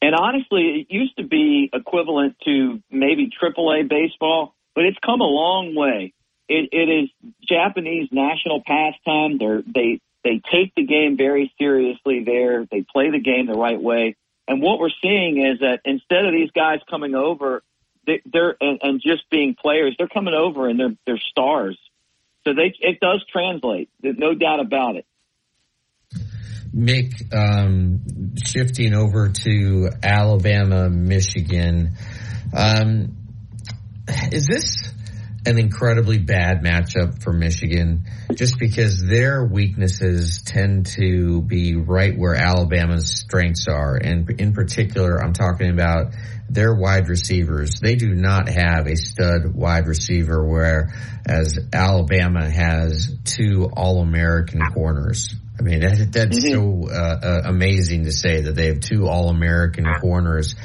and honestly, it used to be equivalent to maybe AAA baseball, but it's come a long way. It, it is Japanese national pastime. They're, they they take the game very seriously there. They play the game the right way. And what we're seeing is that instead of these guys coming over, they, they're and, and just being players, they're coming over and they're they're stars. So they it does translate, There's no doubt about it. Mick, um, shifting over to Alabama, Michigan, um, is this an incredibly bad matchup for Michigan just because their weaknesses tend to be right where Alabama's strengths are. And in particular, I'm talking about their wide receivers. They do not have a stud wide receiver where as Alabama has two all-American corners. I mean, that, that's mm-hmm. so uh, uh, amazing to say that they have two All-American corners.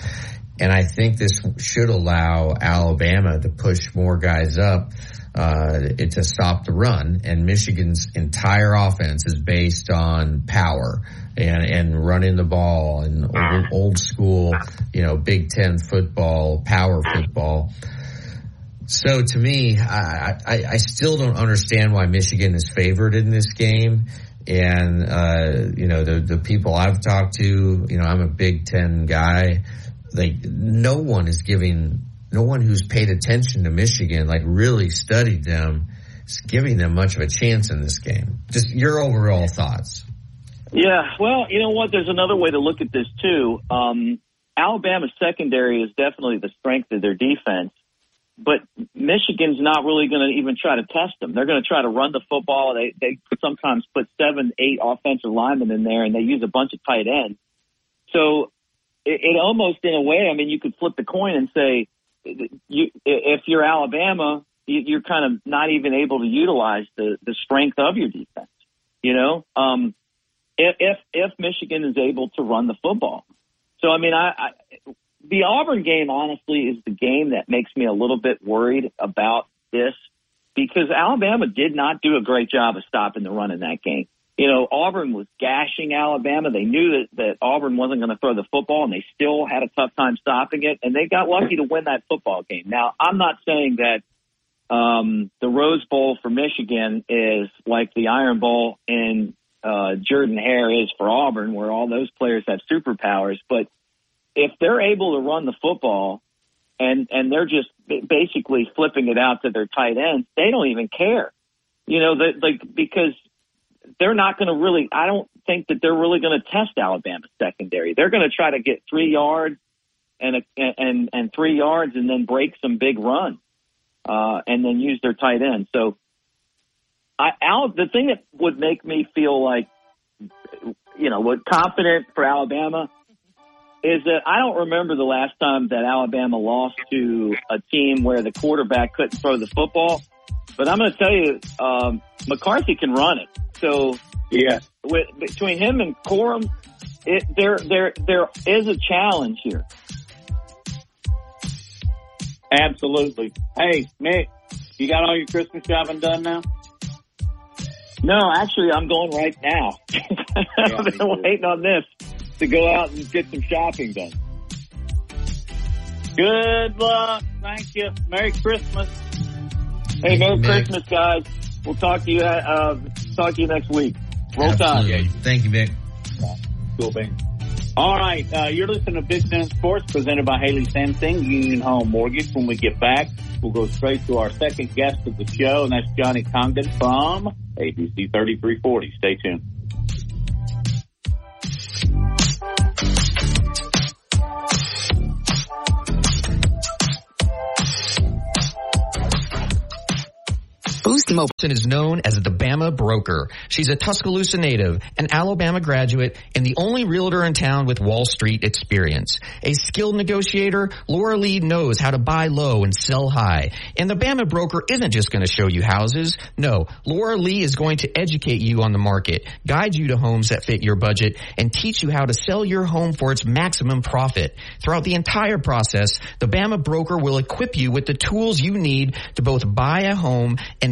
And I think this should allow Alabama to push more guys up uh, to stop the run. And Michigan's entire offense is based on power and, and running the ball and old, old school, you know, Big Ten football, power football. So to me, I, I, I still don't understand why Michigan is favored in this game and uh, you know the the people I've talked to, you know, I'm a Big Ten guy. Like no one is giving, no one who's paid attention to Michigan, like really studied them, is giving them much of a chance in this game. Just your overall thoughts. Yeah, well, you know what? There's another way to look at this too. Um, Alabama's secondary is definitely the strength of their defense, but Michigan's not really going to even try to test them. They're going to try to run the football. They they sometimes put seven, eight offensive linemen in there, and they use a bunch of tight ends. So it, it almost, in a way, I mean, you could flip the coin and say, you, if you're Alabama, you're kind of not even able to utilize the the strength of your defense. You know, um, if if, if Michigan is able to run the football. So I mean, I, I the Auburn game honestly is the game that makes me a little bit worried about this because Alabama did not do a great job of stopping the run in that game. You know, Auburn was gashing Alabama. They knew that, that Auburn wasn't going to throw the football, and they still had a tough time stopping it, and they got lucky to win that football game. Now, I'm not saying that um, the Rose Bowl for Michigan is like the Iron Bowl in uh, Jordan Hare is for Auburn, where all those players have superpowers. But if they're able to run the football and and they're just basically flipping it out to their tight ends, they don't even care. You know, that like because they're not going to really. I don't think that they're really going to test Alabama's secondary. They're going to try to get three yards and a, and and three yards and then break some big runs uh, and then use their tight end. So, I Al, the thing that would make me feel like you know what confident for Alabama is that I don't remember the last time that Alabama lost to a team where the quarterback couldn't throw the football. But I'm going to tell you, um, McCarthy can run it. So yeah, with, between him and Corum, it, there there there is a challenge here. Absolutely. Hey, Mick, you got all your Christmas shopping done now? No, actually, I'm going right now. [laughs] I've been waiting on this to go out and get some shopping done. Good luck. Thank you. Merry Christmas. Hey, Merry Christmas, guys. We'll talk to you. Uh, talk to you next week. Roll Absolutely. time. Thank you, Mick. Cool beans. All right, uh, you're listening to Big Ten Sports presented by Haley Sansing, Union Home Mortgage. When we get back, we'll go straight to our second guest of the show, and that's Johnny Congdon from ABC 3340. Stay tuned. Boost Mobile is known as the Bama Broker. She's a Tuscaloosa native, an Alabama graduate, and the only realtor in town with Wall Street experience. A skilled negotiator, Laura Lee knows how to buy low and sell high. And the Bama Broker isn't just going to show you houses. No, Laura Lee is going to educate you on the market, guide you to homes that fit your budget, and teach you how to sell your home for its maximum profit. Throughout the entire process, the Bama Broker will equip you with the tools you need to both buy a home and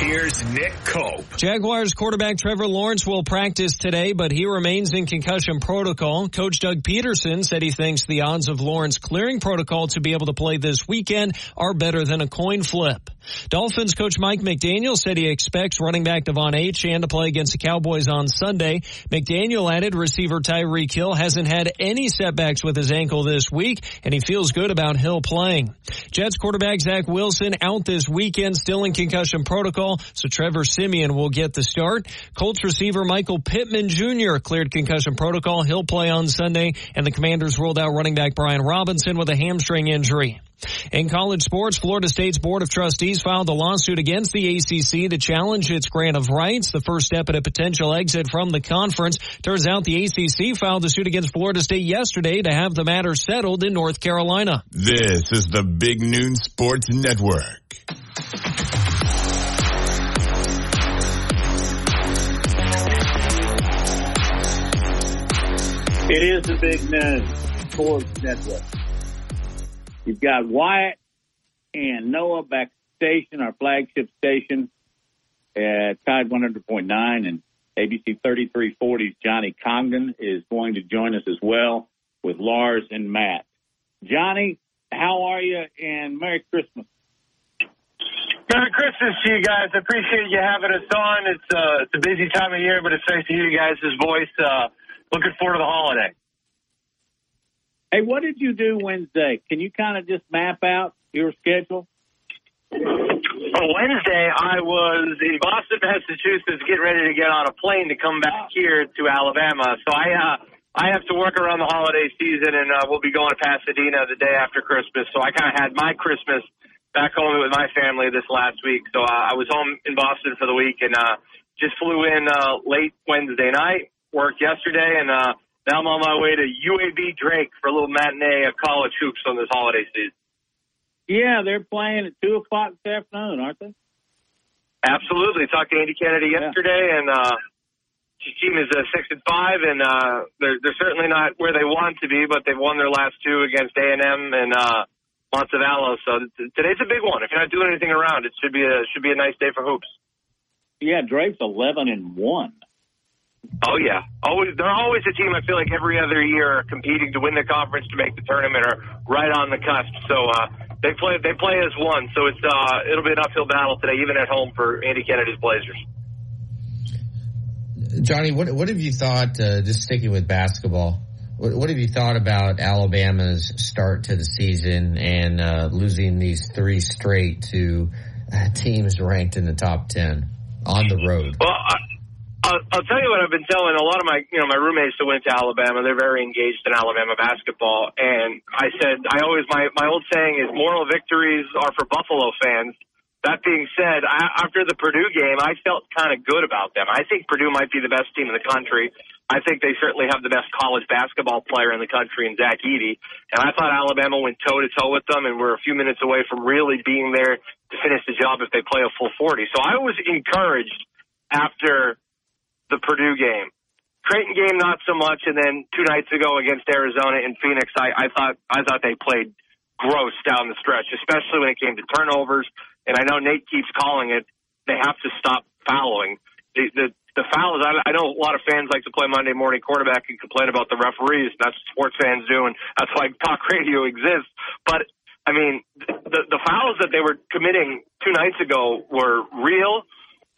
Here's Nick Cope. Jaguars quarterback Trevor Lawrence will practice today, but he remains in concussion protocol. Coach Doug Pederson said he thinks the odds of Lawrence clearing protocol to be able to play this weekend are better than a coin flip. Dolphins coach Mike McDaniel said he expects running back De'Von Achane to play against the Cowboys on Sunday. McDaniel added receiver Tyreek Hill hasn't had any setbacks with his ankle this week, and he feels good about Hill playing. Jets quarterback Zach Wilson out this weekend, still in concussion protocol, so Trevor Siemian will get the start. Colts receiver Michael Pittman Jr. cleared concussion protocol. He'll play on Sunday, and the Commanders ruled out running back Brian Robinson with a hamstring injury. In college sports, Florida State's Board of Trustees filed a lawsuit against the ACC to challenge its grant of rights, the first step in a potential exit from the conference. Turns out the ACC filed a suit against Florida State yesterday to have the matter settled in North Carolina. This is the Big Noon Sports Network. It is the Big Noon Sports Network. You've got Wyatt and Noah back station, our flagship station at Tide 100.9 and ABC 3340's Johnny Congdon is going to join us as well with Lars and Matt. Johnny, how are you? And Merry Christmas. Merry Christmas to you guys. I appreciate you having us on. It's uh, it's a busy time of year, but it's nice to hear you guys' voice. Uh, looking forward to the holiday. Hey, what did you do Wednesday? Can you kind of just map out your schedule? On Wednesday, I was in Boston, Massachusetts, getting ready to get on a plane to come back here to Alabama. So I uh, I have to work around the holiday season, and uh, we'll be going to Pasadena the day after Christmas. So I kind of had my Christmas back home with my family this last week. So uh, I was home in Boston for the week, and uh, just flew in uh, late Wednesday night. Worked yesterday, and uh, now I'm on my way to UAB Drake for a little matinee of college hoops on this holiday season. Yeah, they're playing at two o'clock this afternoon, aren't they? Absolutely. Talked to Andy Kennedy yesterday, and uh, his team is uh, six and five, and uh, they're they're certainly not where they want to be, but they've won their last two against A and M and uh, Montevallo. So th- today's a big one. If you're not doing anything around, it should be a should be a nice day for hoops. Yeah, Drake's eleven and one. Oh yeah, always they're always a team. I feel like every other year competing to win the conference to make the tournament or right on the cusp. So uh, they play they play as one. So it's uh, it'll be an uphill battle today, even at home for Andy Kennedy's Blazers. Johnny, what what have you thought? Uh, just sticking with basketball, what, what have you thought about Alabama's start to the season and uh, losing these three straight to uh, teams ranked in the top ten on the road? Well, I, I'll, I'll tell you what I've been telling a lot of my you know my roommates that went to Alabama. They're very engaged in Alabama basketball, and I said I always my my old saying is moral victories are for Buffalo fans. That being said, I, after the Purdue game, I felt kind of good about them. I think Purdue might be the best team in the country. I think they certainly have the best college basketball player in the country in Zach Edey. And I thought Alabama went toe to toe with them and we're a few minutes away from really being there to finish the job if they play a full 40. So I was encouraged after the Purdue game. Creighton game, not so much. And then two nights ago against Arizona in Phoenix, I, I thought, I thought they played gross down the stretch, especially when it came to turnovers and I know Nate keeps calling it, they have to stop fouling. The the, the fouls. I, I know a lot of fans like to play Monday morning quarterback and complain about the referees. That's what sports fans do, and that's why talk [laughs] radio exists. But I mean, the the fouls that they were committing two nights ago were real.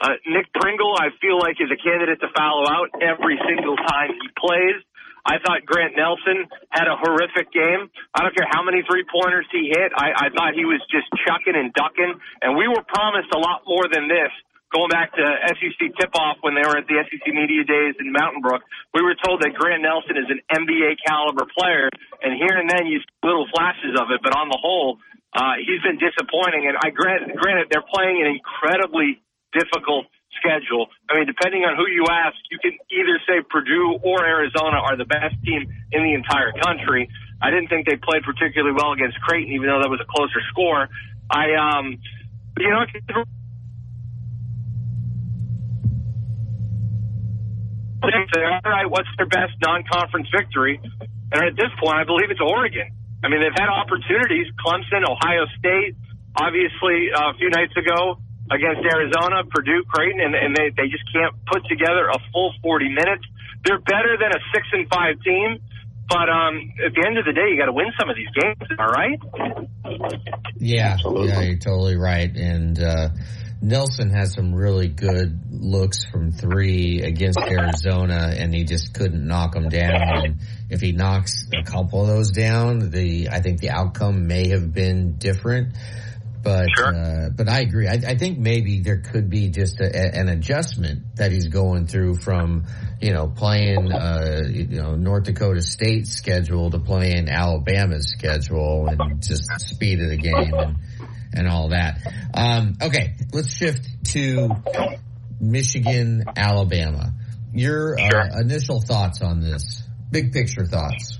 Uh, Nick Pringle, I feel like, is a candidate to foul out every single time he plays. I thought Grant Nelson had a horrific game. I don't care how many three pointers he hit. I, I thought he was just chucking and ducking, and we were promised a lot more than this. Going back to SEC tip off when they were at the SEC media days in Mountain Brook, we were told that Grant Nelson is an NBA caliber player, and here and then you see little flashes of it, but on the whole, uh, he's been disappointing. And I grant, granted, they're playing an incredibly difficult schedule. I mean, depending on who you ask, you can either say Purdue or Arizona are the best team in the entire country. I didn't think they played particularly well against Creighton, even though that was a closer score. I, um, you know, all right, what's their best non-conference victory? And at this point, I believe it's Oregon. I mean, they've had opportunities. Clemson, Ohio State, obviously uh, a few nights ago against Arizona, Purdue, Creighton, and, and they, they just can't put together a full 40 minutes. They're better than a six and five team, but um, at the end of the day, you got to win some of these games. All right? Yeah, yeah, you're totally right. And uh, Nelson has some really good looks from three against Arizona, and he just couldn't knock them down. And if he knocks a couple of those down, the I think the outcome may have been different. But sure. uh, but I agree. I, I, think maybe there could be just a, an adjustment that he's going through from you know playing uh, you know North Dakota State schedule to playing Alabama's schedule and just speed of the game and and all that. Um, okay, let's shift to Michigan, Alabama. Your uh, sure. initial thoughts on this? Big picture thoughts.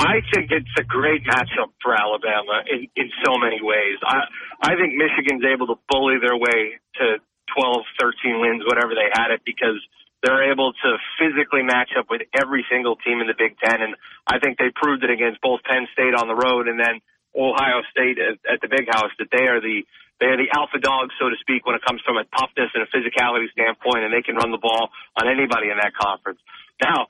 I think it's a great matchup for Alabama in, in so many ways. I, I think Michigan's able to bully their way to 12, 13 wins, whatever they had it, because they're able to physically match up with every single team in the Big Ten, and I think they proved it against both Penn State on the road and then Ohio State at, at the Big House that they are the they are the alpha dogs, so to speak, when it comes from a toughness and a physicality standpoint, and they can run the ball on anybody in that conference. Now,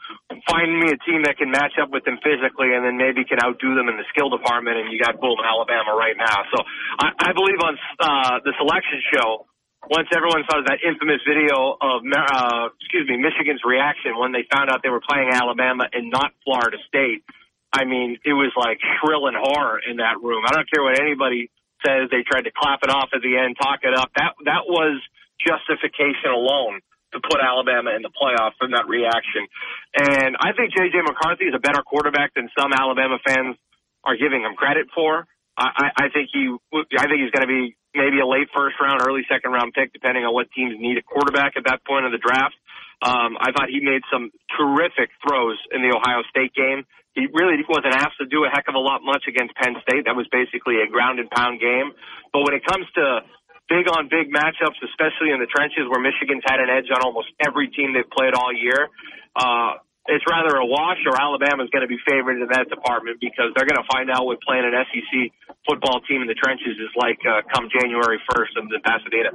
find me a team that can match up with them physically and then maybe can outdo them in the skill department, and you got boom, Alabama right now. So I, I believe on uh, the selection show, once everyone saw that infamous video of, uh, excuse me, Michigan's reaction when they found out they were playing Alabama and not Florida State, I mean, it was like shrill and horror in that room. I don't care what anybody says. They tried to clap it off at the end, talk it up. That that was justification alone to put Alabama in the playoff from that reaction. And I think JJ McCarthy is a better quarterback than some Alabama fans are giving him credit for. I, I think he, I think he's going to be maybe a late first round, early second round pick, depending on what teams need a quarterback at that point of the draft. Um, I thought he made some terrific throws in the Ohio State game. He really wasn't asked to do a heck of a lot much against Penn State. That was basically a ground and pound game. But when it comes to big on big matchups, especially in the trenches where Michigan's had an edge on almost every team they've played all year, uh, it's rather a wash or Alabama's going to be favored in that department because they're going to find out what playing an SEC football team in the trenches is like uh, come January 1st in the Pasadena.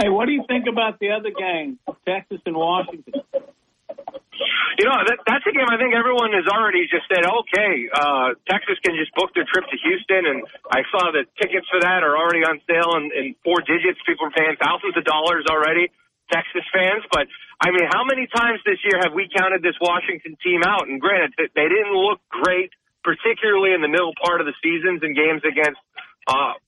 Hey, what do you think about the other game, Texas and Washington? You know, that, that's a game I think everyone has already just said, okay, uh, Texas can just book their trip to Houston. And I saw that tickets for that are already on sale in, in four digits. People are paying thousands of dollars already, Texas fans. But, I mean, how many times this year have we counted this Washington team out? And granted, they didn't look great, particularly in the middle part of the seasons and games against uh,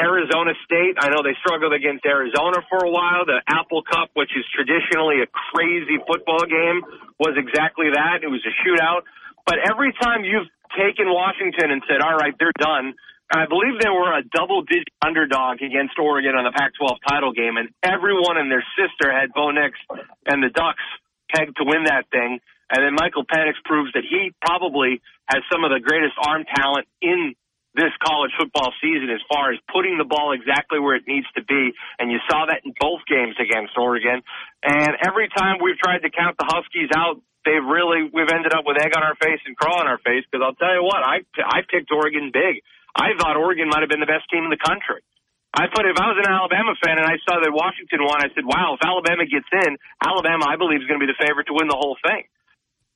Arizona State. I know they struggled against Arizona for a while. The Apple Cup, which is traditionally a crazy football game, was exactly that. It was a shootout. But every time you've taken Washington and said, all right, they're done, I believe they were a double digit underdog against Oregon on the Pac 12 title game, and everyone and their sister had Bo Nix and the Ducks pegged to win that thing. And then Michael Penix proves that he probably has some of the greatest arm talent in this college football season as far as putting the ball exactly where it needs to be. And you saw that in both games against Oregon. And every time we've tried to count the Huskies out, they've really, we've ended up with egg on our face and crawl on our face. Cause I'll tell you what, I, I picked Oregon big. I thought Oregon might have been the best team in the country. I thought if I was an Alabama fan and I saw that Washington won, I said, wow, if Alabama gets in, Alabama, I believe, is going to be the favorite to win the whole thing.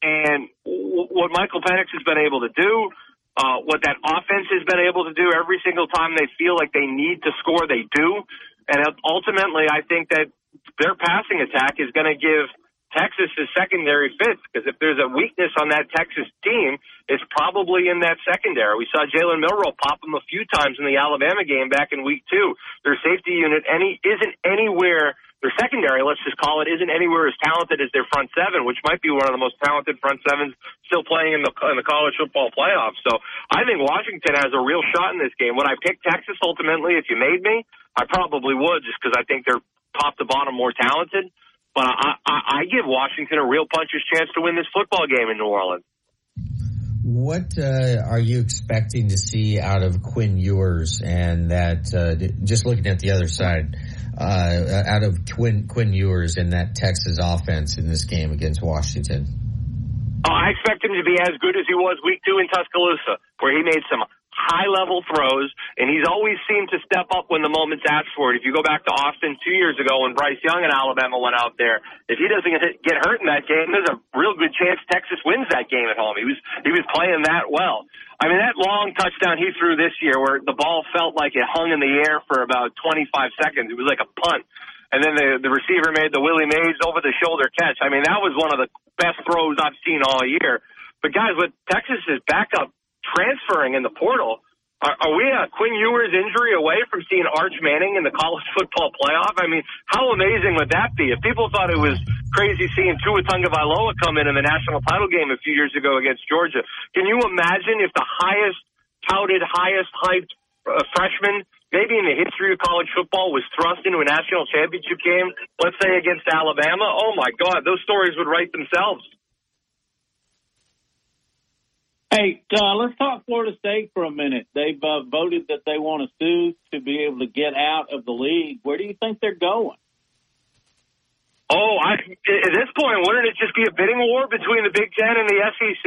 And what Michael Penix has been able to do, uh, what that offense has been able to do every single time they feel like they need to score, they do. And ultimately, I think that their passing attack is going to give Texas is secondary fits because if there's a weakness on that Texas team, it's probably in that secondary. We saw Jalen Milroe pop them a few times in the Alabama game back in week two. Their safety unit any isn't anywhere their secondary, let's just call it, isn't anywhere as talented as their front seven, which might be one of the most talented front sevens still playing in the in the college football playoffs. So I think Washington has a real shot in this game. Would I pick Texas ultimately if you made me? I probably would, just because I think they're top to bottom more talented. But I, I, I give Washington a real puncher's chance to win this football game in New Orleans. What uh, are you expecting to see out of Quinn Ewers and that? Uh, just looking at the other side, uh, out of Quinn, Quinn Ewers in that Texas offense in this game against Washington. Oh, I expect him to be as good as he was week two in Tuscaloosa, where he made some high level throws, and he's always seemed to step up when the moment's asked for it. If you go back to Austin two years ago when Bryce Young and Alabama went out there, if he doesn't get hurt in that game, there's a real good chance Texas wins that game at home. He was he was playing that well. I mean, that long touchdown he threw this year, where the ball felt like it hung in the air for about 25 seconds, it was like a punt. And then the the receiver made the Willie Mays over the shoulder catch. I mean, that was one of the best throws I've seen all year. But guys, with Texas's backup transferring in the portal. Are, are we a Quinn Ewers injury away from seeing Arch Manning in the college [laughs] football playoff? I mean, how amazing would that be? If people thought it was crazy seeing Tua Tagovailoa come in in the national title game a few years ago against Georgia, can you imagine if the highest touted, highest hyped uh, freshman, maybe in the history of college football, was thrust into a national championship game, let's say against Alabama? Oh my God, those stories would write themselves. Hey, uh, let's talk Florida State for a minute. They've uh, voted that they want to sue to be able to get out of the league. Where do you think they're going? Oh, I, at this point, wouldn't it just be a bidding war between the Big Ten and the SEC?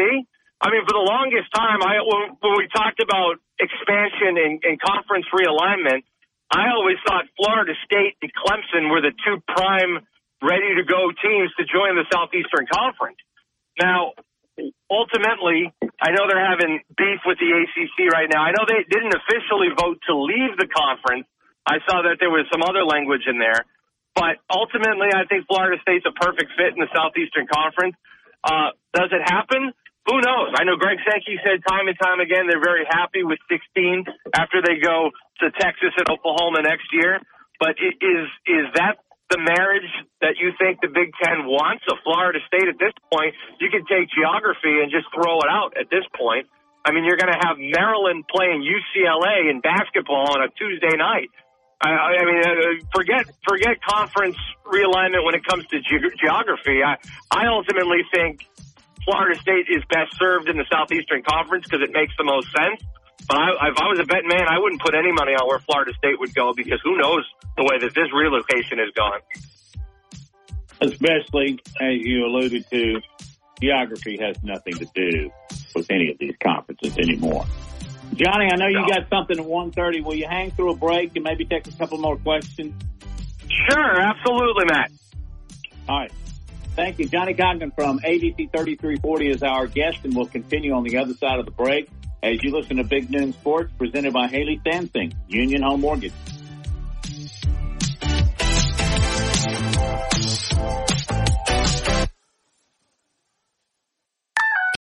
I mean, for the longest time, I when, when we talked about expansion and, and conference realignment, I always thought Florida State and Clemson were the two prime, ready to go teams to join the Southeastern Conference. Now, ultimately, I know they're having beef with the ACC right now. I know they didn't officially vote to leave the conference. I saw that there was some other language in there. But ultimately, I think Florida State's a perfect fit in the Southeastern Conference. Uh, does it happen? Who knows? I know Greg Sankey said time and time again they're very happy with 16 after they go to Texas and Oklahoma next year. But is is that the marriage that you think the Big Ten wants? A Florida State at this point, you can take geography and just throw it out at this point. I mean, you're going to have Maryland playing UCLA in basketball on a Tuesday night. I, I mean, uh, forget forget conference realignment when it comes to ge- geography. I I ultimately think Florida State is best served in the Southeastern Conference because it makes the most sense. But I, if I was a betting man, I wouldn't put any money on where Florida State would go because who knows the way that this relocation is going. Especially as you alluded to, geography has nothing to do with any of these conferences anymore. Johnny, I know you got something at 1.30. Will you hang through a break and maybe take a couple more questions? Sure, absolutely, Matt. All right. Thank you. Johnny Congdon from ABC 3340 is our guest, and we'll continue on the other side of the break as you listen to Big Noon Sports presented by Haley Sansing, Union Home Mortgage.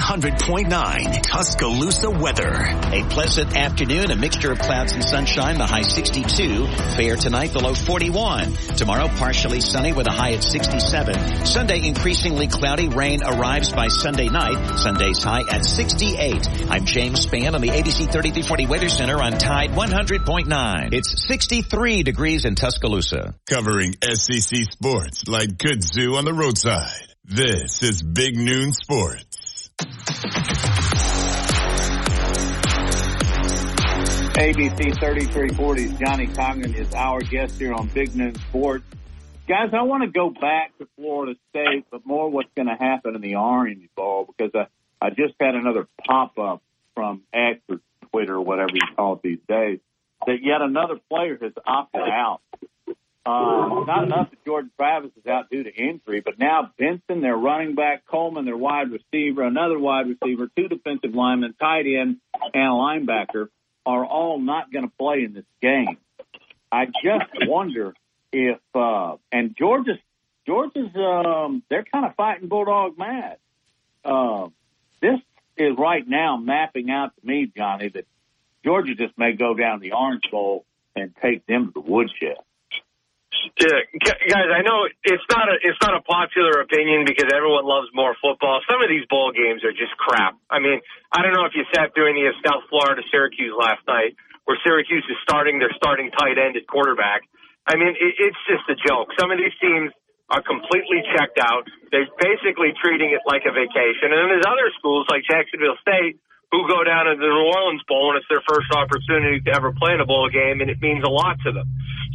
100.9 Tuscaloosa weather. A pleasant afternoon, a mixture of clouds and sunshine, the high 62. Fair tonight, the low 41. Tomorrow, partially sunny with a high at 67. Sunday, increasingly cloudy. Rain arrives by Sunday night. Sunday's high at 68. I'm James Spann on the ABC 3340 Weather Center on Tide 100.9. It's 63 degrees in Tuscaloosa. Covering SEC sports like kudzu on the roadside. This is Big Noon Sports. ABC 3340's Johnny Congdon is our guest here on Big Noon Sports. Guys, I want to go back to Florida State, but more what's going to happen in the Orange Bowl because I, I just had another pop up from X or Twitter or whatever you call it these days that yet another player has opted out. Uh, not enough that Jordan Travis is out due to injury, but now Benson, their running back, Coleman, their wide receiver, another wide receiver, two defensive linemen, tight end, and a linebacker are all not going to play in this game. I just wonder if uh and Georgia's Georgia's um they're kind of fighting Bulldog mad. Uh, this is right now mapping out to me, Johnny, that Georgia just may go down the Orange Bowl and take them to the woodshed. Yeah, guys, I know it's not a it's not a popular opinion because everyone loves more football. Some of these bowl games are just crap. I mean, I don't know if you sat through any of South Florida Syracuse last night, where Syracuse is starting their starting tight end at quarterback. I mean, it, it's just a joke. Some of these teams are completely checked out. They're basically treating it like a vacation. And then there's other schools like Jacksonville State who go down to the New Orleans Bowl and it's their first opportunity to ever play in a bowl game and it means a lot to them.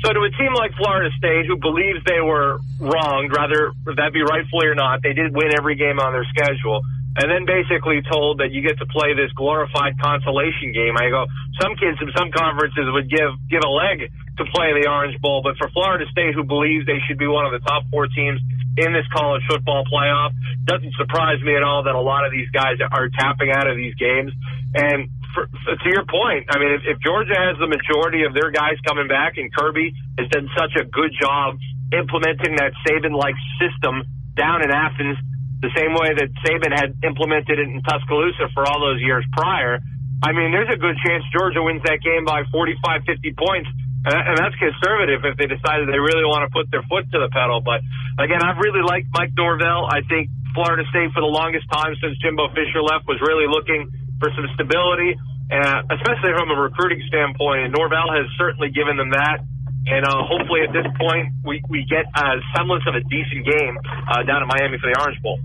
So to a team like Florida State who believes they were wronged, rather that be rightfully or not, they did win every game on their schedule. And then basically told that you get to play this glorified consolation game. I go, some kids in some conferences would give, give a leg to play the Orange Bowl, but for Florida State who believes they should be one of the top four teams in this college football playoff. Doesn't surprise me at all that a lot of these guys are tapping out of these games. And for, to your point, I mean, if, if Georgia has the majority of their guys coming back, and Kirby has done such a good job implementing that Saban-like system down in Athens, the same way that Saban had implemented it in Tuscaloosa for all those years prior. I mean, there's a good chance Georgia wins that game by 45, 50 points. And that's conservative if they decided they really want to put their foot to the pedal. But again, I've really liked Mike Norvell. I think Florida State for the longest time since Jimbo Fisher left was really looking for some stability, uh, especially from a recruiting standpoint. And Norvell has certainly given them that. And uh, hopefully at this point we, we get a semblance of a decent game uh, down in Miami for the Orange Bowl.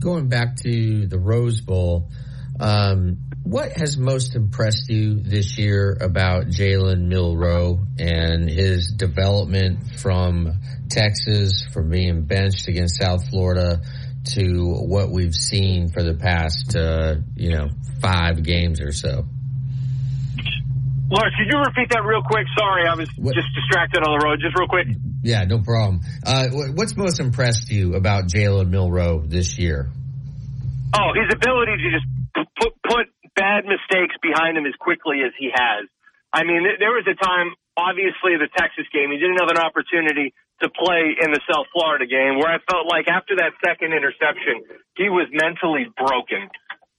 Going back to the Rose Bowl, um, what has most impressed you this year about Jalen Milroe and his development from Texas, from being benched against South Florida, to what we've seen for the past, uh, you know, five games or so? Lars, could you repeat that real quick? Sorry, I was what? just distracted on the road. Just real quick. Yeah, no problem. Uh, what's most impressed you about Jalen Milroe this year? Oh, his ability to just put put bad mistakes behind him as quickly as he has. I mean, there was a time, obviously, the Texas game, he didn't have an opportunity to play in the South Florida game where I felt like after that second interception, he was mentally broken.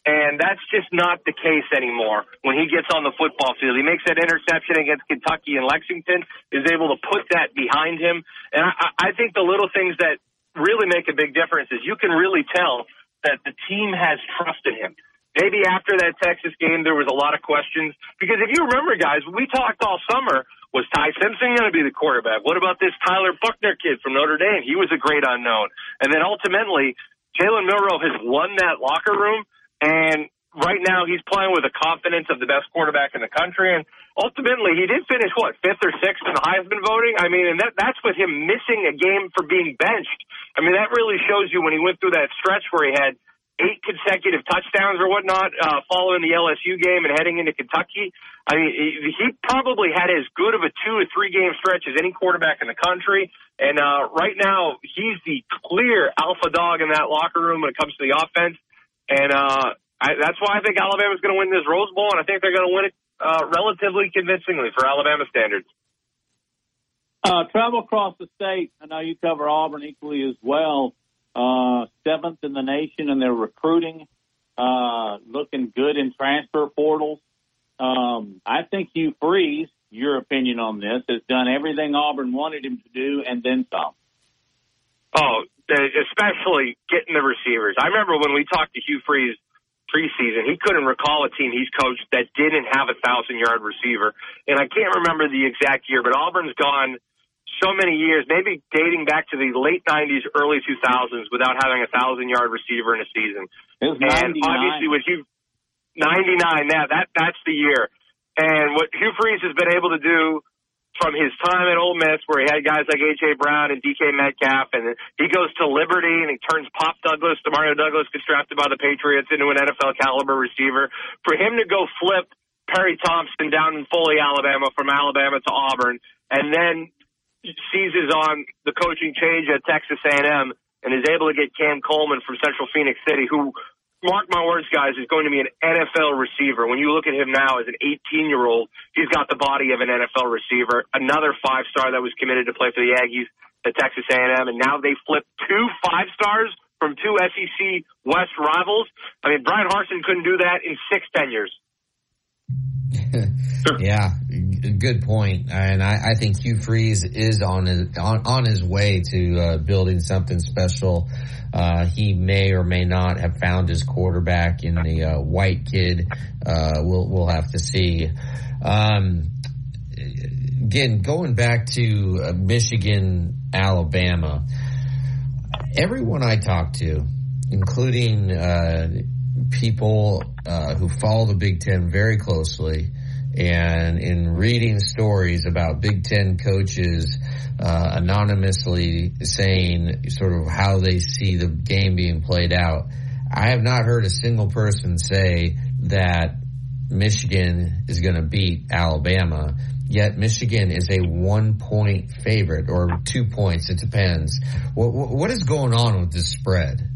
And that's just not the case anymore when he gets on the football field. He makes that interception against Kentucky and Lexington, is able to put that behind him. And I, I think the little things that really make a big difference is you can really tell that the team has trusted him. Maybe after that Texas game, there was a lot of questions. Because if you remember, guys, we talked all summer. Was Ty Simpson going to be the quarterback? What about this Tyler Buchner kid from Notre Dame? He was a great unknown. And then ultimately, Jalen Milroe has won that locker room. And right now, he's playing with the confidence of the best quarterback in the country. And ultimately, he did finish, what, fifth or sixth in the Heisman voting? I mean, and that, that's with him missing a game for being benched. I mean, that really shows you when he went through that stretch where he had eight consecutive touchdowns or whatnot uh, following the LSU game and heading into Kentucky. I mean, he probably had as good of a two or three game stretch as any quarterback in the country. And uh, right now, he's the clear alpha dog in that locker room when it comes to the offense. And uh, I, that's why I think Alabama's going to win this Rose Bowl, and I think they're going to win it uh, relatively convincingly for Alabama standards. Uh, travel across the state. I know you cover Auburn equally as well uh, seventh in the nation in their recruiting, uh, looking good in transfer portals. Um, I think Hugh Freeze, your opinion on this, has done everything Auburn wanted him to do and then some. Oh, especially getting the receivers. I remember when we talked to Hugh Freeze preseason, he couldn't recall a team he's coached that didn't have a thousand yard receiver. And I can't remember the exact year, but Auburn's gone – so many years, maybe dating back to the late '90s, early 2000s, without having a thousand yard receiver in a season. and obviously, with Hugh, 99, yeah, that that's the year. And what Hugh Freeze has been able to do from his time at Ole Miss, where he had guys like AJ Brown and DK Metcalf, and he goes to Liberty and he turns Pop Douglas, Demario Douglas, gets drafted by the Patriots into an NFL caliber receiver. For him to go flip Perry Thompson down in Foley, Alabama, from Alabama to Auburn, and then seizes on the coaching change at Texas A&M and is able to get Cam Coleman from Central Phenix City, who, mark my words, guys, is going to be an NFL receiver. When you look at him now as an 18 year old, he's got the body of an NFL receiver. Another five star that was committed to play for the Aggies at Texas A&M, and now they flip two five stars from two SEC West rivals. I mean, Bryan Harsin couldn't do that in six tenures. [laughs] yeah, good point. And I, I, think Hugh Freeze is on his, on, on his way to uh, building something special. Uh, he may or may not have found his quarterback in the uh, white kid. Uh, we'll we'll have to see. Um, again, going back to uh, Michigan, Alabama. Everyone I talk to, including uh, people who follow the Big Ten very closely and in reading stories about Big Ten coaches uh, anonymously saying sort of how they see the game being played out, I have not heard a single person say that Michigan is going to beat Alabama. Yet Michigan is a one point favorite or two points. It depends. What, what is going on with this spread?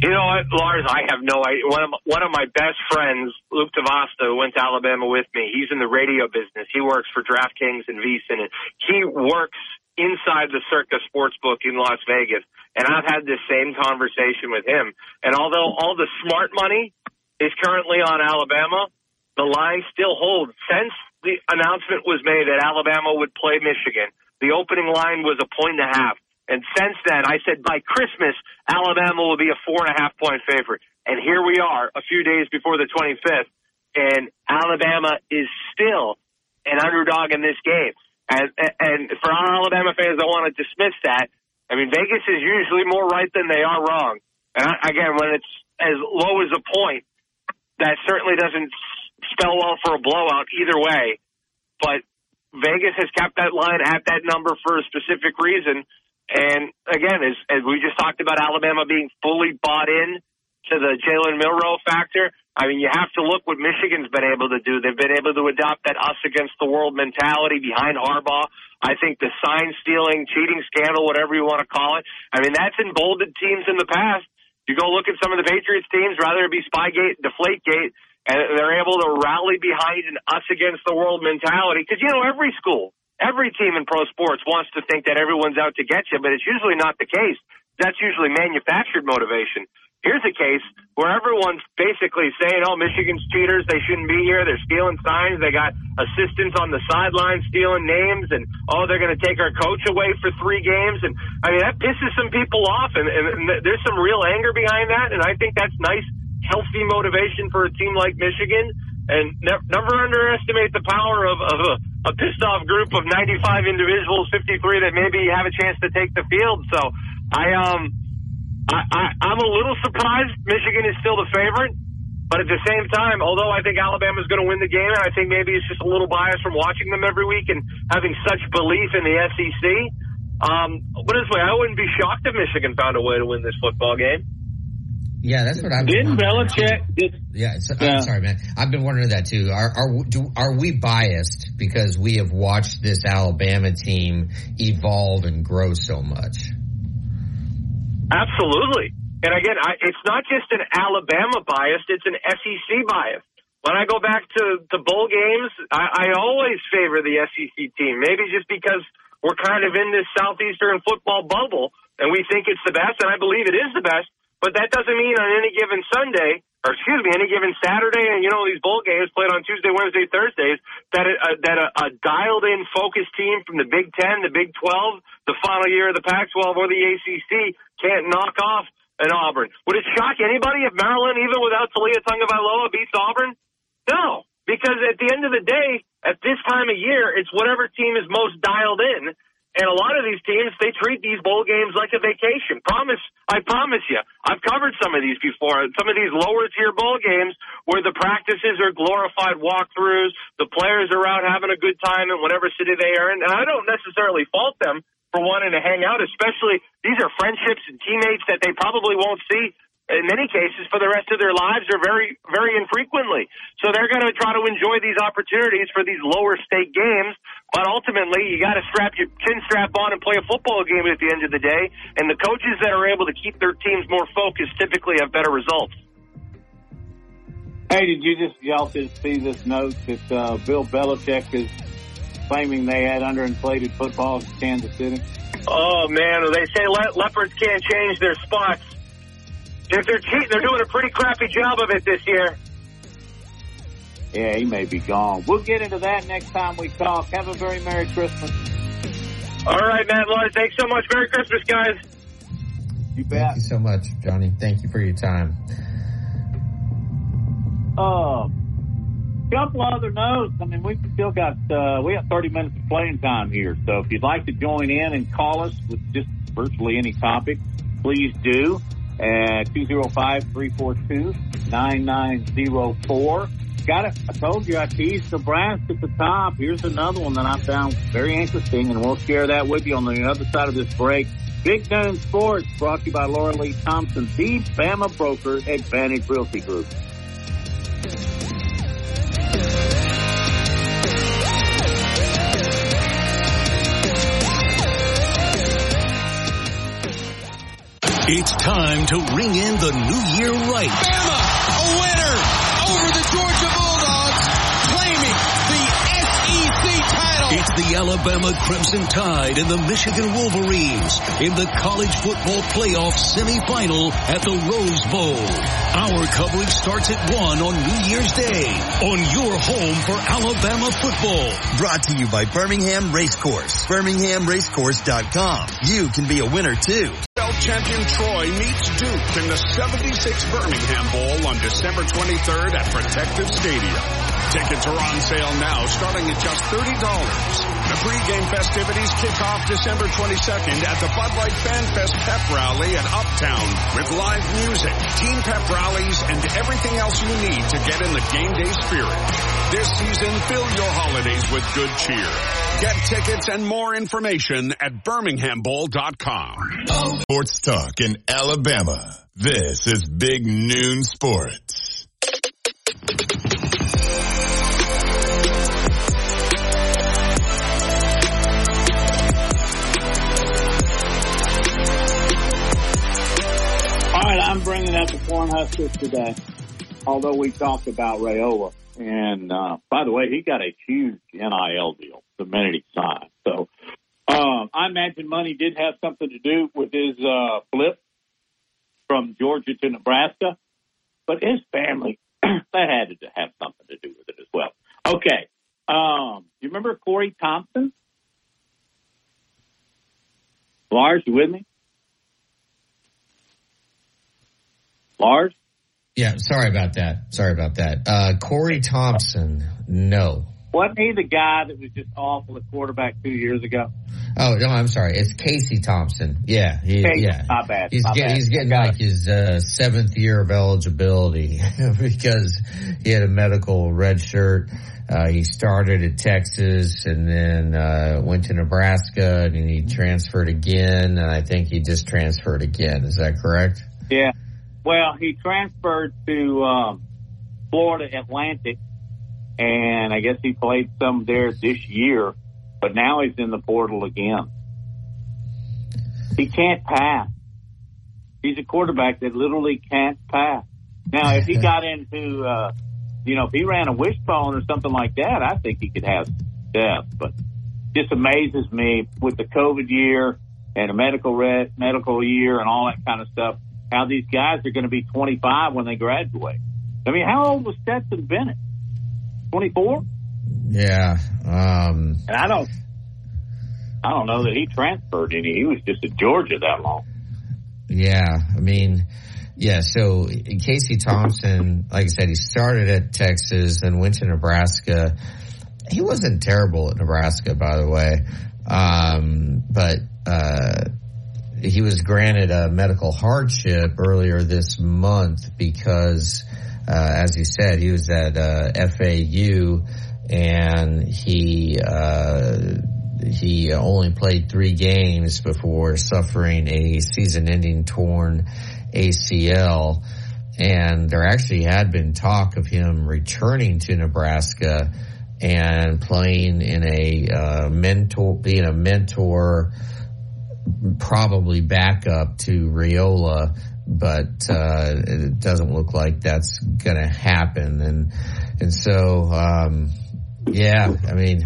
You know what, Lars? I have no idea. One of one of my best friends, Luke Tavasta, who went to Alabama with me. He's in the radio business. He works for DraftKings and VSiN, he works inside the Circa Sportsbook in Las Vegas. And I've had this same conversation with him. And although all the smart money is currently on Alabama, the line still holds. Since the announcement was made that Alabama would play Michigan, the opening line was a point and a half. And since then, I said by Christmas, Alabama will be a four and a half point favorite. And here we are a few days before the 25th, and Alabama is still an underdog in this game. And, and for our Alabama fans that want to dismiss that, I mean, Vegas is usually more right than they are wrong. And I, again, when it's as low as a point, that certainly doesn't spell well for a blowout either way. But Vegas has kept that line at that number for a specific reason. And again, as, as we just talked about Alabama being fully bought in to the Jalen Milroe factor, I mean, you have to look what Michigan's been able to do. They've been able to adopt that us against the world mentality behind Harbaugh. I think the sign stealing, cheating scandal, whatever you want to call it, I mean, that's emboldened teams in the past. You go look at some of the Patriots teams, rather it be Spygate, Deflategate, and they're able to rally behind an us against the world mentality. Because, you know, every school, every team in pro sports wants to think that everyone's out to get you, but it's usually not the case. That's usually manufactured motivation. Here's a case where everyone's basically saying, oh, Michigan's cheaters. They shouldn't be here. They're stealing signs. They got assistants on the sideline stealing names. And, oh, they're going to take our coach away for three games. And, I mean, that pisses some people off. And, and, and there's some real anger behind that. And I think that's nice, healthy motivation for a team like Michigan. And ne- never underestimate the power of, of a a pissed off group of 95 individuals, 53 that maybe have a chance to take the field. So I, um, I, I, I'm a little surprised Michigan is still the favorite. But at the same time, although I think Alabama's going to win the game, and I think maybe it's just a little bias from watching them every week and having such belief in the SEC, um, but this way, I wouldn't be shocked if Michigan found a way to win this football game. Yeah, that's what I'm. Didn't Belichick? Did, yeah, so, yeah, I'm sorry, man. I've been wondering that too. Are are do, are we biased because we have watched this Alabama team evolve and grow so much? Absolutely. And again, I, it's not just an Alabama bias; it's an SEC bias. When I go back to the bowl games, I, I always favor the SEC team. Maybe just because we're kind of in this southeastern football bubble, and we think it's the best, and I believe it is the best. But that doesn't mean on any given Sunday, or excuse me, any given Saturday, and you know these bowl games played on Tuesday, Wednesday, Thursdays, that a, that a, a dialed-in, focused team from the Big Ten, the Big Twelve, the final year of the Pac-12, or the ACC can't knock off an Auburn. Would it shock anybody if Maryland, even without Taulia Tagovailoa, beats Auburn? No, because at the end of the day, at this time of year, it's whatever team is most dialed in and a lot of these teams, they treat these bowl games like a vacation. Promise, I promise you. I've covered some of these before. Some of these lower tier bowl games where the practices are glorified walkthroughs, the players are out having a good time in whatever city they are in. And I don't necessarily fault them for wanting to hang out, especially these are friendships and teammates that they probably won't see in many cases for the rest of their lives or very, very infrequently. So they're going to try to enjoy these opportunities for these lower stake games. But ultimately, you got to strap your chin strap on and play a football game at the end of the day. And the coaches that are able to keep their teams more focused typically have better results. Hey, did you just y'all just see this note that uh, Bill Belichick is claiming they had underinflated footballs in Kansas City? Oh man, they say le- leopards can't change their spots. If they're cheating, they're doing a pretty crappy job of it this year. Yeah, he may be gone. We'll get into that next time we talk. Have a very Merry Christmas. All right, Matt Lars. Thanks so much. Merry Christmas, guys. You bet. Thank you so much, Johnny. Thank you for your time. Um, uh, couple other notes. I mean, we've still got uh, we have 30 minutes of playing time here. So if you'd like to join in and call us with just virtually any topic, please do at 205-342-9904. Got it. I told you I teased Nebraska at the top. Here's another one that I found very interesting, and we'll share that with you on the other side of this break. Big Noon Sports brought to you by Laura Lee Thompson, the Bama broker, Advantage Realty Group. It's time to ring in the new year right. Bama, a winner over the Georgia Bulldogs, claiming the SEC title. It's the Alabama Crimson Tide and the Michigan Wolverines in the college football playoff semifinal at the Rose Bowl. Our coverage starts at 1 on New Year's Day on your home for Alabama football. Brought to you by Birmingham Racecourse. BirminghamRacecourse.com. You can be a winner too. Champion Troy meets Duke in the 76 Birmingham Bowl on December 23rd at Protective Stadium. Tickets are on sale now starting at just $30. The pregame festivities kick off December 22nd at the Bud Light Fan Fest Pep Rally at Uptown with live music, team pep rallies, and everything else you need to get in the game day spirit. This season, fill your holidays with good cheer. Get tickets and more information at birminghambowl.com. Sports talk in Alabama. This is Big Noon Sports. Up the Cornhuskers today. Although we talked about Raiola, and uh, by the way, he got a huge NIL deal the minute he signed. So um, I imagine money did have something to do with his uh, flip from Georgia to Nebraska, but his family [clears throat] that had to have something to do with it as well. Okay, um, you remember Corey Thompson? Lars, you with me? Lars? Yeah, sorry about that. Sorry about that. Uh, Corey Thompson, no. Wasn't he the guy that was just awful at quarterback two years ago? Oh no, I'm sorry. It's Casey Thompson. Yeah, he, Casey, yeah. not bad, He's not getting bad. he's getting like his uh, seventh year of eligibility [laughs] because he had a medical red shirt. Uh, he started at Texas and then uh, went to Nebraska and he transferred again. And I think he just transferred again. Is that correct? Yeah. Well, he transferred to um, Florida Atlantic, and I guess he played some there this year, but now he's in the portal again. He can't pass. He's a quarterback that literally can't pass. Now, if he [laughs] got into, uh, you know, if he ran a wishbone or something like that, I think he could have depth. But just amazes me with the COVID year and a medical red, medical year and all that kind of stuff. How these guys are going to be 25 when they graduate. I mean, how old was Stetson Bennett? 24? Yeah. Um, And I don't, I don't know that he transferred any. He was just at Georgia that long. Yeah, I mean, yeah. So Casey Thompson, like I said, he started at Texas, and went to Nebraska. He wasn't terrible at Nebraska, by the way, um, but uh, he was granted a medical hardship earlier this month because, uh, as he said, he was at uh, FAU and he. Uh, he only played three games before suffering a season-ending torn ACL. And there actually had been talk of him returning to Nebraska and playing in a uh, mentor, being a mentor, probably backup to Raiola, but uh, it doesn't look like that's going to happen. And and so, um, yeah, I mean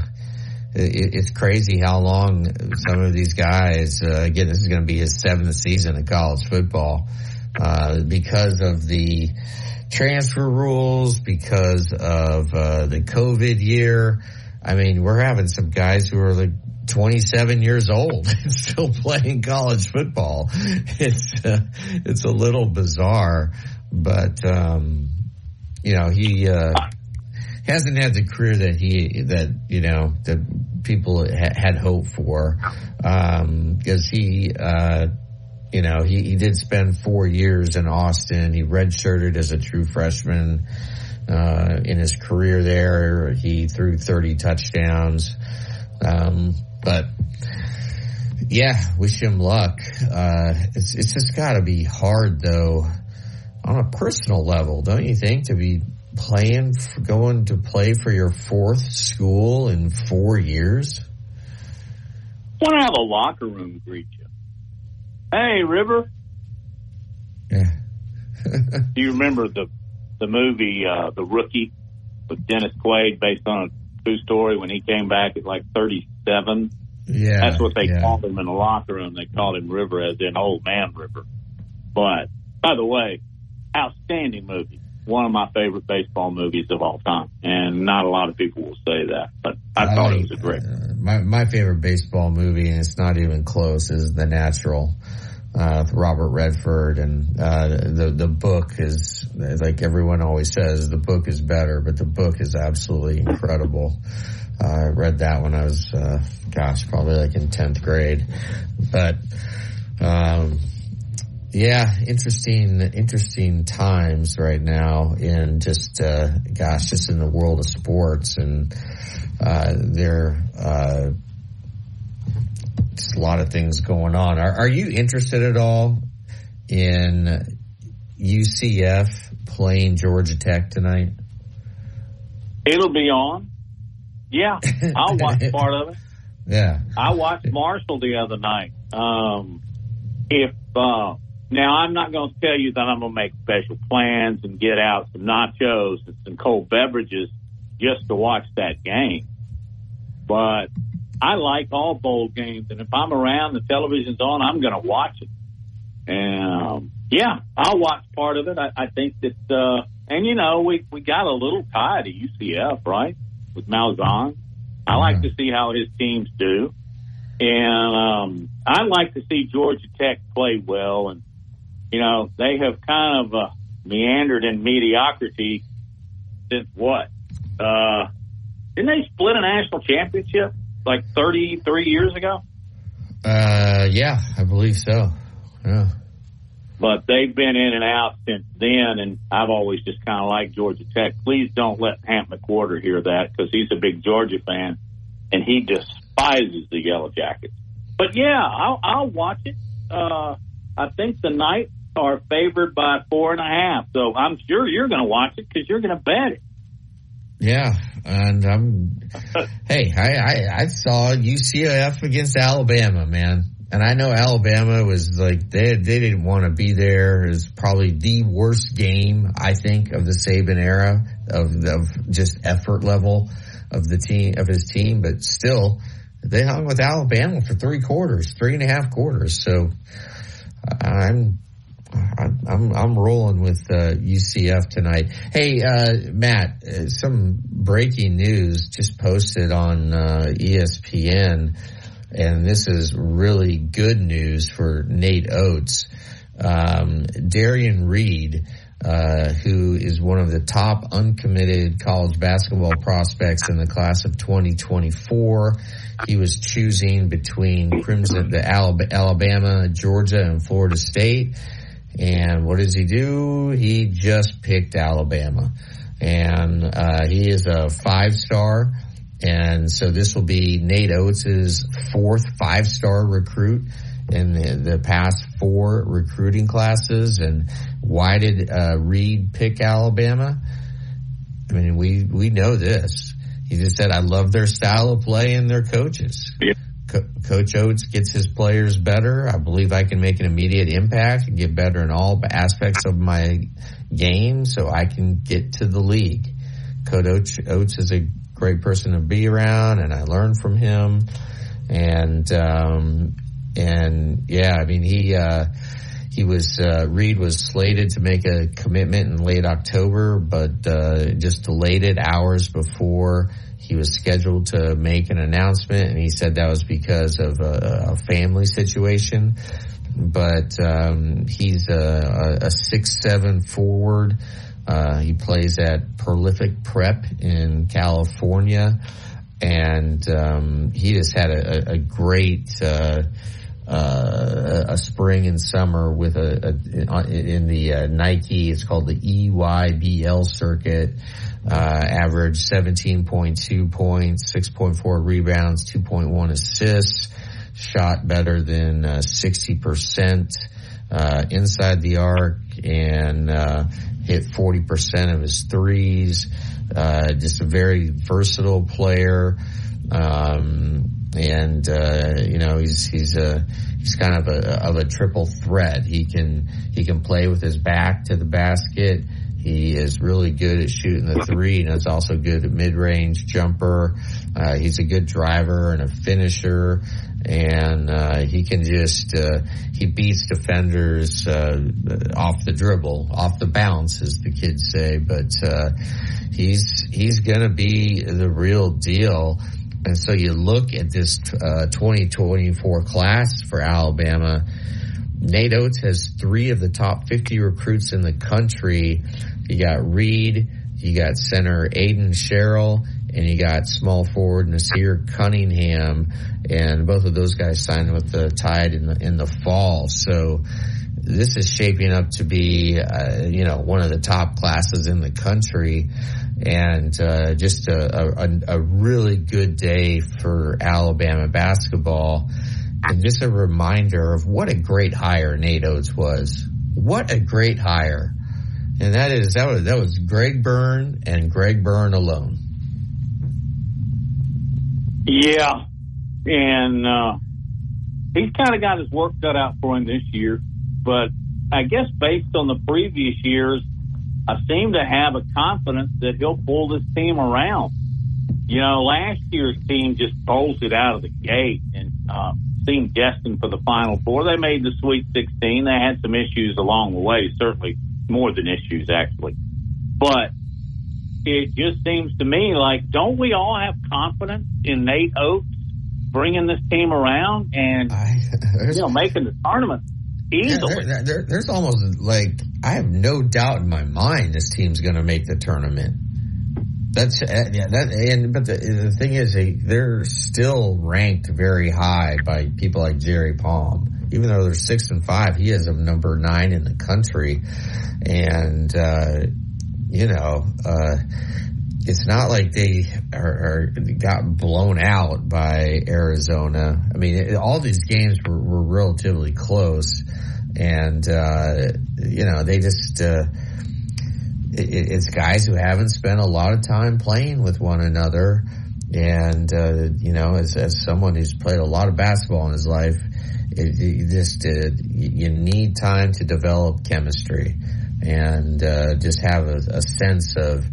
it, it's crazy how long some of these guys. Uh, again, this is going to be his seventh season of college football uh, because of the transfer rules, because of uh, the COVID year. I mean, we're having some guys who are like 27 years old and [laughs] still playing college football. It's uh, it's a little bizarre, but um, you know he. Uh, hasn't had the career that he that you know that people ha- had hoped for because he uh, you know he, he did spend four years in Austin. He redshirted as a true freshman uh, in his career there. He threw thirty touchdowns, um, but. Yeah, wish him luck. Uh, it's it's just got to be hard though, on a personal level, don't you think, to be playing, going to play for your fourth school in four years? want to have a locker room greet you. Hey, River. Yeah. [laughs] [laughs] Do you remember the the movie uh, The Rookie with Dennis Quaid, based on a true story? When he came back at like 37, Yeah, that's what they yeah. called him in the locker room. They called him River, as in old man River. But by the way, outstanding movie. One of my favorite baseball movies of all time, and not a lot of people will say that, but I thought it was a great. My my favorite baseball movie, and it's not even close, is The Natural. Uh, Robert Redford and uh, the the book is like everyone always says the book is better, but the book is absolutely incredible. I read that when I was, uh, gosh, probably like in tenth grade, but um, yeah, interesting, interesting times right now in just, uh, gosh, just in the world of sports and, uh, there, uh, just a lot of things going on. Are, are you interested at all in UCF playing Georgia Tech tonight? It'll be on. Yeah, I'll watch part of it. Yeah. I watched Marshall the other night. Um, if uh, now I'm not going to tell you that I'm going to make special plans and get out some nachos and some cold beverages just to watch that game, but I like all bowl games, and if I'm around, the television's on, I'm going to watch it. And um, yeah, I'll watch part of it. I, I think that, uh, and you know, we we got a little tie to UCF, right, with Malzahn. I like to see how his teams do, and um, I like to see Georgia Tech play well. And you know, they have kind of uh, meandered in mediocrity since what? Uh, didn't they split a national championship like 33 years ago? Uh, yeah, I believe so. Yeah. But they've been in and out since then. And I've always just kind of liked Georgia Tech. Please don't let Hamp McWhorter hear that because he's a big Georgia fan and he despises the Yellow Jackets. But yeah, I'll, I'll watch it. Uh, I think the Knights are favored by four and a half, so I'm sure you're going to watch it because you're going to bet it. Yeah, and I'm. [laughs] hey, I, I I saw UCF against Alabama, man, and I know Alabama was like they they didn't want to be there. Was probably the worst game I think of the Saban era of of just effort level of the team of his team, but still they hung with Alabama for three quarters, three and a half quarters. So I'm I'm I'm, I'm rolling with uh, UCF tonight. Hey, uh, Matt, uh, some breaking news just posted on uh, ESPN, and this is really good news for Nate Oats. Um, Derrion Reid, uh, who is one of the top uncommitted college basketball prospects in the class of 2024. He was choosing between Crimson, the Alabama, Georgia, and Florida State. And what does he do? He just picked Alabama. And uh, he is a five star. And so this will be Nate Oats' fourth five star recruit in the, the past four recruiting classes. And why did uh, Reid pick Alabama? I mean, we, we know this. He just said, I love their style of play and their coaches. Co- Coach Oats gets his players better. I believe I can make an immediate impact and get better in all aspects of my game so I can get to the league. Coach Oats is a great person to be around and I learned from him. And, um, and yeah, I mean, he, uh, he was, uh, Reid was slated to make a commitment in late October, but, uh, just delayed it hours before he was scheduled to make an announcement and he said that was because of a, a family situation. But, um, he's a, a, a six, seven forward. Uh, he plays at Prolific Prep in California and, um, he just had a, a, great, uh, uh, a spring and summer with a, a in the uh, Nike. It's called the EYBL circuit. Uh, average 17.2 points, 6.4 rebounds, 2.1 assists. Shot better than uh, 60% uh, inside the arc and uh, hit 40% of his threes. Uh, just a very versatile player. Um, and uh, you know he's he's a he's kind of a of a triple threat. He can he can play with his back to the basket. He is really good at shooting the three, and also good at mid range jumper. Uh, he's a good driver and a finisher, and uh, he can just uh, he beats defenders uh, off the dribble, off the bounce, as the kids say. But uh, he's he's going to be the real deal. And so you look at this uh, 2024 class for Alabama. Nate Oats has three of the top 50 recruits in the country. You got Reid, you got center Aiden Sherrell, and you got small forward Nasir Cunningham, and both of those guys signed with the Tide in the in the fall. So this is shaping up to be, uh, you know, one of the top classes in the country and uh, just a, a, a, really good day for Alabama basketball. And just a reminder of what a great hire Nate Oats was. What a great hire. And that is, that was, that was Greg Byrne and Greg Byrne alone. Yeah. And, uh, he's kind of got his work cut out for him this year, but I guess based on the previous years, I seem to have a confidence that he'll pull this team around. You know, last year's team just bolted out of the gate and uh, seemed destined for the Final Four. They made the Sweet 16. They had some issues along the way, certainly more than issues, actually. But it just seems to me like, don't we all have confidence in Nate Oats bringing this team around and, I, you know, making the tournament? Easily. Yeah, there, there, there's almost like I have no doubt in my mind this team's going to make the tournament. That's uh, yeah. That and but the, the thing is, they, they're still ranked very high by people like Jerry Palm. Even though they're six and five, he is a number nine in the country, and uh, you know. Uh, it's not like they are, are, got blown out by Arizona. I mean, it, all these games were, were relatively close, and uh, you know they just uh, it, it's guys who haven't spent a lot of time playing with one another, and uh, you know as as someone who's played a lot of basketball in his life, it, it just uh, you need time to develop chemistry and uh, just have a, a sense of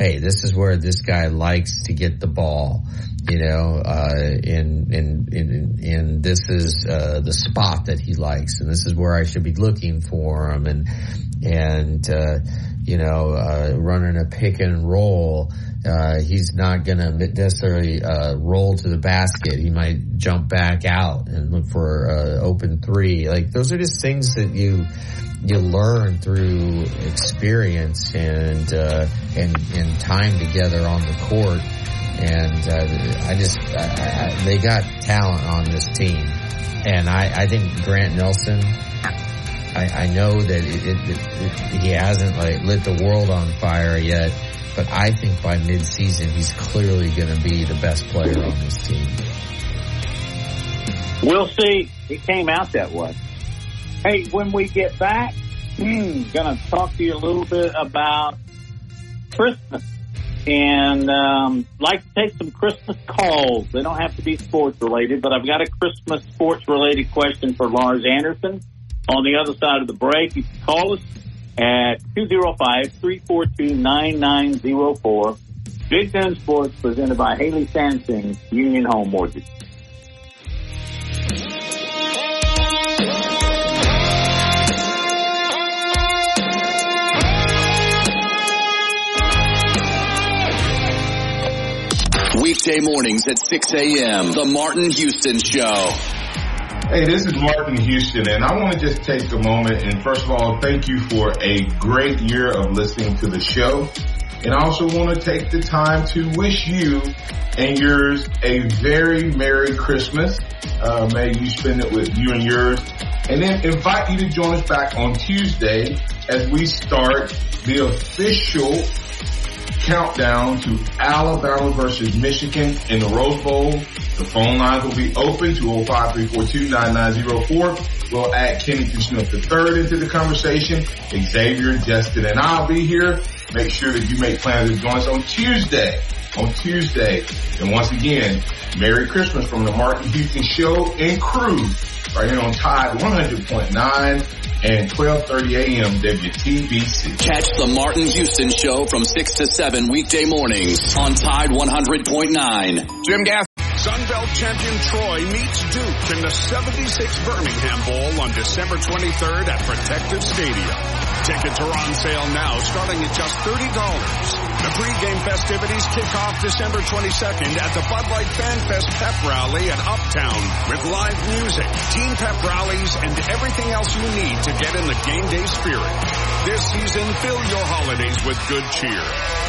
hey, this is where this guy likes to get the ball, you know, uh, and, and this is, uh, the spot that he likes and this is where I should be looking for him and, and, uh, you know, uh, running a pick and roll. Uh, he's not going to necessarily uh, roll to the basket. He might jump back out and look for uh, open three. Like those are just things that you you learn through experience and uh, and and time together on the court. And uh, I just I, I, they got talent on this team, and I, I think Grant Nelson. I, I know that it, it, it, he hasn't like lit the world on fire yet, but I think by midseason he's clearly going to be the best player on this team. We'll see. It came out that way. Hey, when we get back, hmm, gonna talk to you a little bit about Christmas and um, like to take some Christmas calls. They don't have to be sports related, but I've got a Christmas sports related question for Lars Anderson. On the other side of the break, you can call us at 205-342-9904. Big Ten Sports presented by Haley Sansing, Union Home Mortgage. Weekday mornings at 6 a.m. The Martin Houston Show. Hey, this is Martin Houston, and I want to just take a moment and first of all, thank you for a great year of listening to the show. And I also want to take the time to wish you and yours a very Merry Christmas. Uh, may you spend it with you and yours. And then invite you to join us back on Tuesday as we start the official countdown to Alabama versus Michigan in the Rose Bowl. The phone lines will be open to 05 342 9904 We'll add Kennedy Smith III into the conversation. Xavier, Justin, and I'll be here. Make sure that you make plans to join us on Tuesday. On Tuesday. And once again, Merry Christmas from the Martin Houston Show and crew right here on Tide 100.9 and 12:30 a.m. WTBC. Catch the Martin Houston Show from 6 to 7 weekday mornings on Tide 100.9. Jim Gaff. Champion Troy meets Duke in the 76 Birmingham Bowl on December 23rd at Protective Stadium. Tickets are on sale now starting at just $30. The pregame festivities kick off December 22nd at the Bud Light Fan Fest Pep Rally at Uptown with live music, team pep rallies, and everything else you need to get in the game day spirit. This season, fill your holidays with good cheer.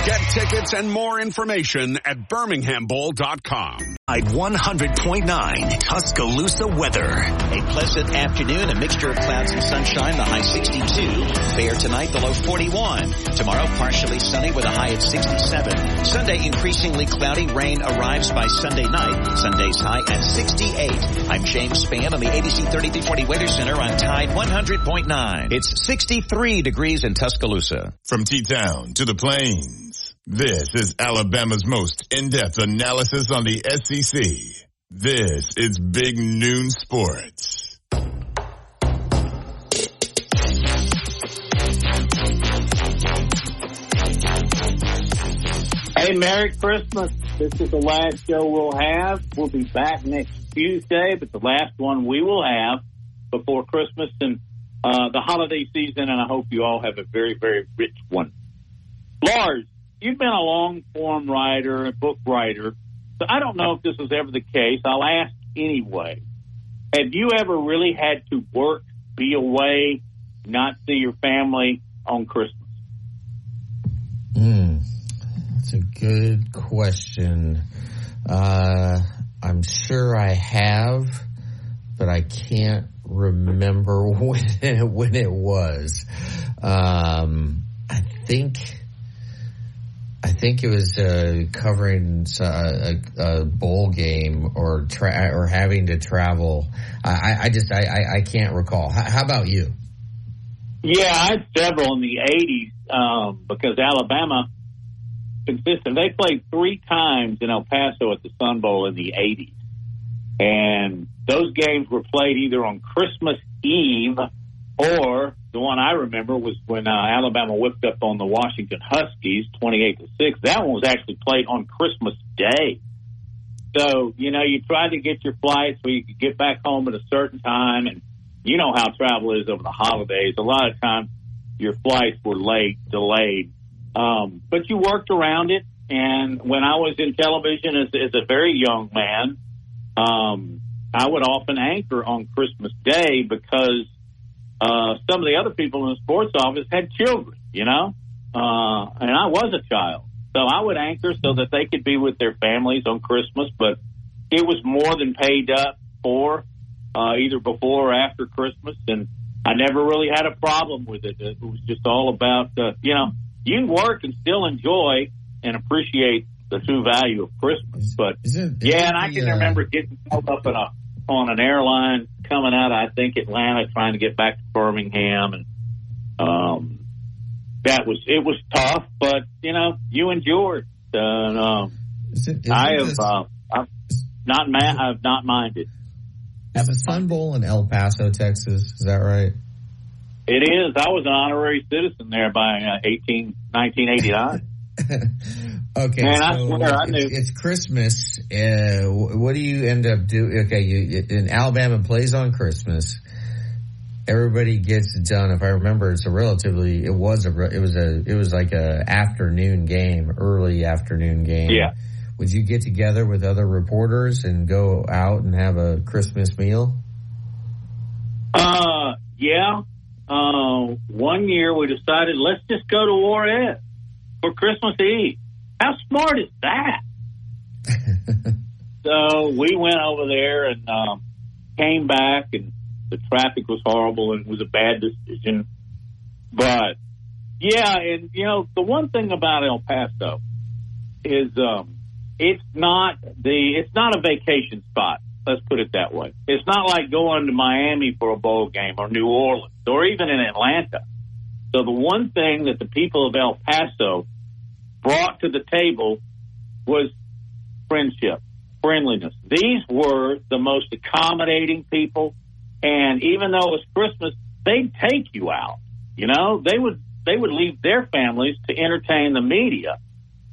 Get tickets and more information at birminghambowl.com. At 100.9 Tuscaloosa weather. A pleasant afternoon, a mixture of clouds and sunshine, the high 62. Fair tonight, the low 41. Tomorrow, partially sunny with a high at 67. Sunday, increasingly cloudy. Rain arrives by Sunday night. Sunday's high at 68. I'm James Spann on the ABC 3340 Weather Center on Tide 100.9. It's 63 degrees in Tuscaloosa. From T-Town to the Plains. This is Alabama's most in-depth analysis on the SEC. This is Big Noon Sports. Hey, Merry Christmas. This is the last show we'll have. We'll be back next Tuesday, but the last one we will have before Christmas and uh, the holiday season, and I hope you all have a very, very rich one. Lars, you've been a long form writer, a book writer, so I don't know if this was ever the case. I'll ask anyway. Have you ever really had to work, be away, not see your family on Christmas? Mm, that's a good question. Uh, I'm sure I have, but I can't remember [laughs] when it, when it was. Um, I think I think it was uh, covering a, a, bowl game or tra- or having to travel. I, I just I, I, can't recall. How, how, about you? Yeah, I had several in the '80s um, because Alabama consistent. They played three times in El Paso at the Sun Bowl in the '80s, and those games were played either on Christmas Eve or the one I remember was when uh, Alabama whipped up on the Washington Huskies, twenty-eight to six. That one was actually played on Christmas Day. So you know, you tried to get your flights so you could get back home at a certain time, and you know how travel is over the holidays. A lot of times, your flights were late, delayed, um, but you worked around it. And when I was in television as, as a very young man, um, I would often anchor on Christmas Day because uh, some of the other people in the sports office had children, you know, uh, and I was a child. So I would anchor so that they could be with their families on Christmas, but it was more than paid up for, uh, either before or after Christmas. And I never really had a problem with it. It was just all about, uh, you know, you can work and still enjoy and appreciate the true value of Christmas. But is it, is yeah, and I can uh, remember getting held up in a on an airline coming out, I think Atlanta, trying to get back to Birmingham, and um, that was it was tough, but you know you endured. Uh, um, is it, is I have this, uh, I've not ma- I've not minded. Is the Sun Bowl in El Paso, Texas? Is that right? It is. I was an honorary citizen there by uh, 18, 1989. [laughs] Okay, Man, so I swear I knew. It's, Christmas. Uh, what do you end up doing? Okay, you, in Alabama plays on Christmas. Everybody gets done. If I remember, it's a relatively. It was a. It was a. It was like a afternoon game, early afternoon game. Yeah. Would you get together with other reporters and go out and have a Christmas meal? Uh, yeah. Uh, one year we decided let's just go to Juarez for Christmas Eve. How smart is that? [laughs] so we went over there and um, came back, and the traffic was horrible and it was a bad decision. But yeah, and you know the one thing about El Paso is um, it's not the it's not a vacation spot. Let's put it that way. It's not like going to Miami for a bowl game or New Orleans or even in Atlanta. So the one thing that the people of El Paso brought to the table was friendship, friendliness. These were the most accommodating people. And even though it was Christmas, they'd take you out. You know, they would they would leave their families to entertain the media.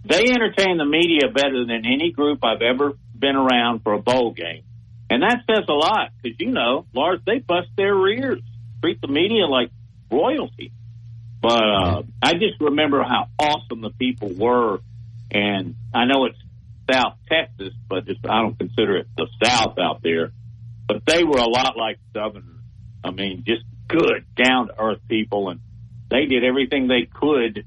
They entertain the media better than any group I've ever been around for a bowl game. And that says a lot because, you know, Lars, they bust their rears, treat the media like royalty. But uh, I just remember how awesome the people were. And I know it's South Texas, but it's, I don't consider it the South out there. But they were a lot like Southerners. I mean, just good, down to earth people. And they did everything they could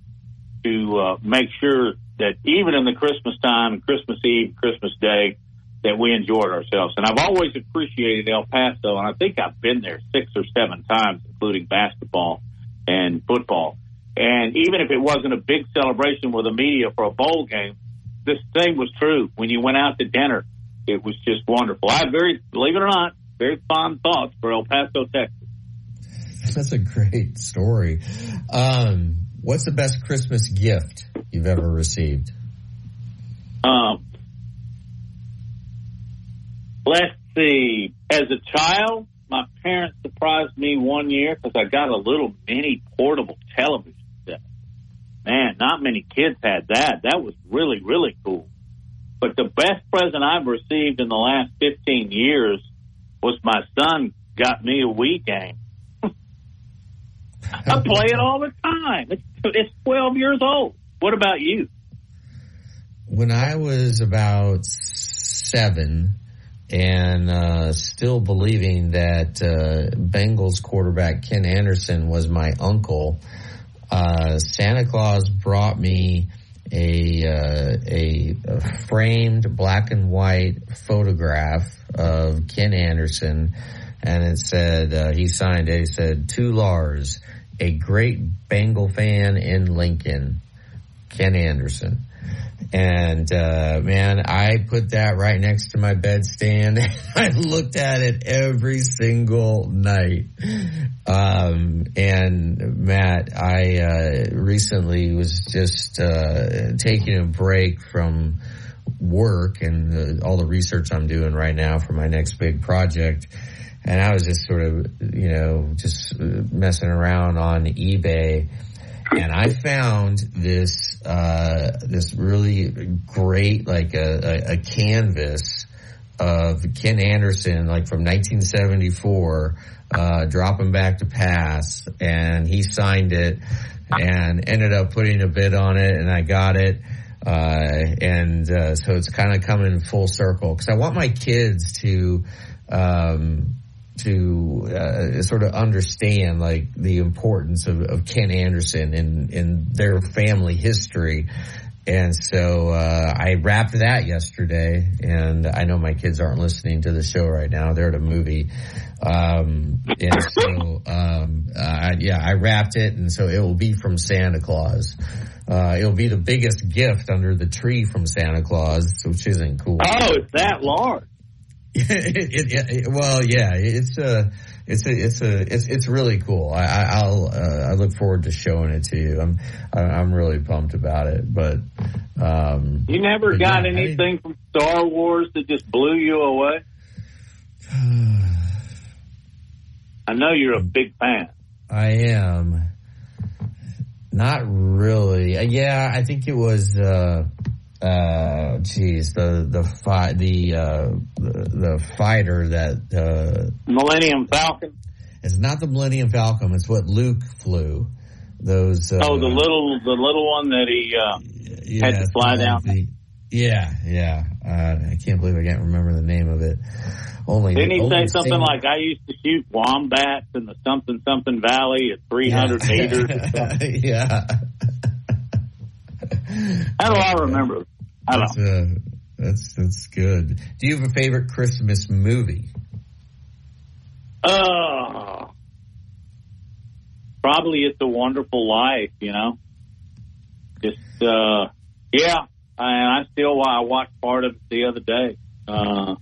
to uh, make sure that even in the Christmas time, Christmas Eve, Christmas Day, that we enjoyed ourselves. And I've always appreciated El Paso, and I think I've been there six or seven times, including basketball and football. And even if it wasn't a big celebration with the media for a bowl game, this thing was true. When you went out to dinner, it was just wonderful. I have very, believe it or not, very fond thoughts for El Paso, Texas. [laughs] That's a great story. Um, what's the best Christmas gift you've ever received? Um, let's see. As a child, my parents surprised me one year because I got a little mini portable television set. Man, not many kids had that. That was really, really cool. But the best present I've received in the last 15 years was my son got me a Wii game. [laughs] I play it all the time. It's, it's 12 years old. What about you? When I was about seven, and uh, still believing that uh, Bengals quarterback Ken Anderson was my uncle. Uh, Santa Claus brought me a, uh, a, framed black and white photograph of Ken Anderson, and it said uh, he signed it. He said to Lars, a great Bengal fan in Lincoln, Ken Anderson. And uh, man, I put that right next to my bedstand. [laughs] I looked at it every single night. Um, and Matt, I uh, recently was just uh, taking a break from work and all the research I'm doing right now for my next big project. And I was just sort of, you know, just messing around on eBay and I found this uh, this really great like a, a, canvas of Ken Anderson like from 1974 uh, dropping back to pass and he signed it and ended up putting a bid on it and I got it. Uh, and uh, so it's kind of coming full circle because I want my kids to um, to uh, sort of understand like the importance of, of Ken Anderson in in their family history. And so uh, I wrapped that yesterday, and I know my kids aren't listening to the show right now; they're at a movie. Um, and so, um, uh, yeah, I wrapped it, and so it will be from Santa Claus. Uh, it'll be the biggest gift under the tree from Santa Claus, which isn't cool. Oh, it's that large. [laughs] it, it, well, yeah, it's a, it's a, it's a, it's it's really cool. I, will uh, I look forward to showing it to you. I'm I'm really pumped about it. But um, you never got yeah, anything from Star Wars that just blew you away. [sighs] I know you're a big fan. I am. Not really. Uh, yeah, I think it was. Uh, uh, geez, the the fi- the, uh, the, the fighter that uh, Millennium Falcon. It's not the Millennium Falcon. It's what Luke flew. Those. Uh, oh, the little the little one that he uh, yeah, had to fly down. The, yeah, yeah. Uh, I can't believe I can't remember the name of it. Only didn't he say something thing... like I used to shoot wombats in the something something valley at three hundred yeah. meters? [laughs] yeah. How do I [laughs] remember? I that's, uh, that's that's good. Do you have a favorite Christmas movie? Uh, probably It's a Wonderful Life. You know, just uh, yeah. And I still I watched part of it the other day. Uh,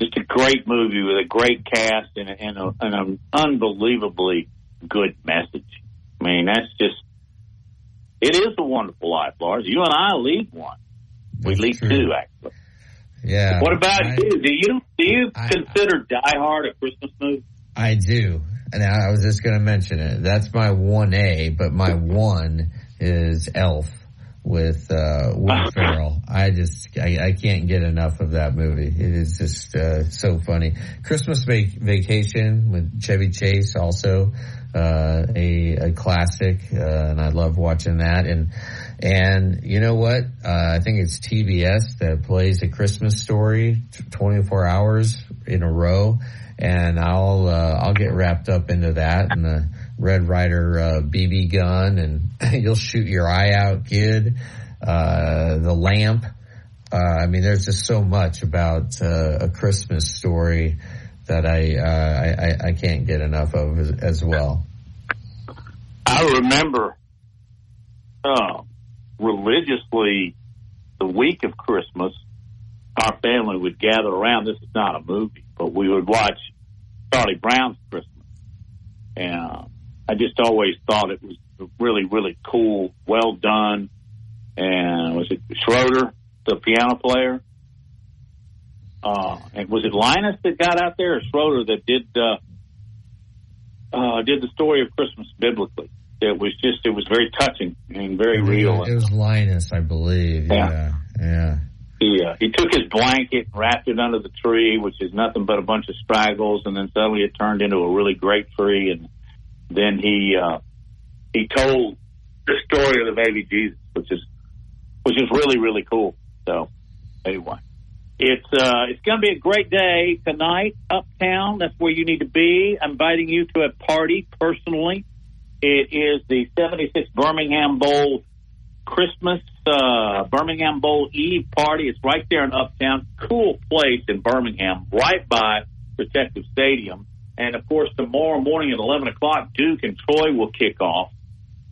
just a great movie with a great cast and, a, and, a, and an unbelievably good message. I mean, that's just it is a wonderful life, Lars. You and I lead one. We lead true. two, actually. Yeah. What about I, you? Do you do you I, consider Die Hard a Christmas movie? I do, and I was just going to mention it. That's my one A, but my one is Elf with uh, Will [laughs] Ferrell. I just I, I, can't get enough of that movie. It is just uh, so funny. Christmas vac- Vacation with Chevy Chase also uh, a, a classic, uh, and I love watching that. And and you know what? Uh, I think it's TBS that plays a Christmas story 24 hours in a row, and I'll uh, I'll get wrapped up into that and Red Ryder BB uh, gun, and [laughs] you'll shoot your eye out, kid. Uh, the lamp. I mean, there's just so much about a Christmas story that I, uh, I, I can't get enough of as, as well. I remember uh, religiously the week of Christmas, our family would gather around. This is not a movie, but we would watch Charlie Brown's Christmas. And I just always thought it was really, really cool, well done. And was it Schroeder, the piano player? Uh, and was it Linus that got out there, or Schroeder that did uh, uh, did the story of Christmas biblically? It was just it was very touching and very real. It was Linus, I believe. Yeah, yeah. yeah. He uh, he took his blanket, wrapped it under the tree, which is nothing but a bunch of straggles, and then suddenly it turned into a really great tree. And then he uh, he told the story of the baby Jesus, which is which is really really cool. So anyway. It's uh, it's going to be a great day tonight uptown. That's where you need to be. I'm inviting you to a party personally. It is the 76 Birmingham Bowl Christmas uh, Birmingham Bowl Eve party. It's right there in Uptown. Cool place in Birmingham, right by Protective Stadium. And of course, tomorrow morning at 11 o'clock, Duke and Troy will kick off,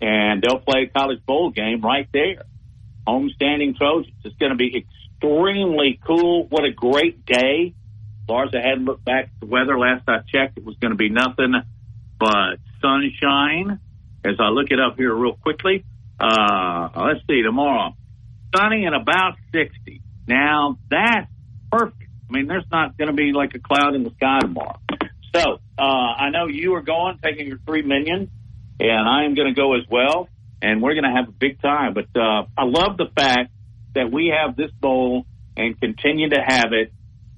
and they'll play a college bowl game right there. Homestanding Trojans. It's going to be extremely cool. What a great day. Lars, I hadn't looked back at the weather. Last I checked, it was going to be nothing but sunshine. As I look it up here real quickly, uh, let's see, tomorrow, sunny and about 60. Now, that's perfect. I mean, there's not going to be like a cloud in the sky tomorrow. So, uh, I know you are going, taking your three minions, and I am going to go as well, and we're going to have a big time. But, uh, I love the fact that we have this bowl and continue to have it.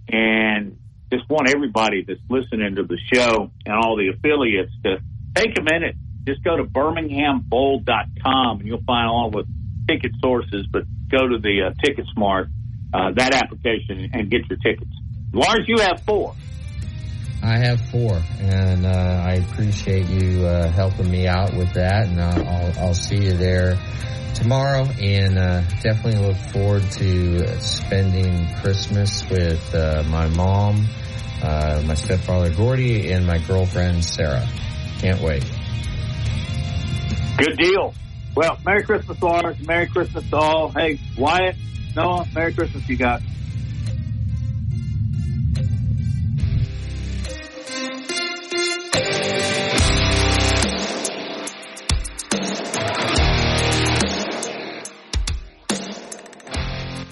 And just want everybody that's listening to the show and all the affiliates to take a minute. Just go to birminghambowl.com and you'll find all the ticket sources, but go to the uh, Ticket Smart, uh, that application, and get your tickets. Lars, you have four. I have four, and uh, I appreciate you uh, helping me out with that, and I'll, I'll see you there tomorrow, and uh, definitely look forward to spending Christmas with uh, my mom, uh, my stepfather Gordy, and my girlfriend Sarah. Can't wait. Good deal. Well, Merry Christmas, Lars. Merry Christmas to all. Hey, Wyatt, Noah, Merry Christmas, you guys.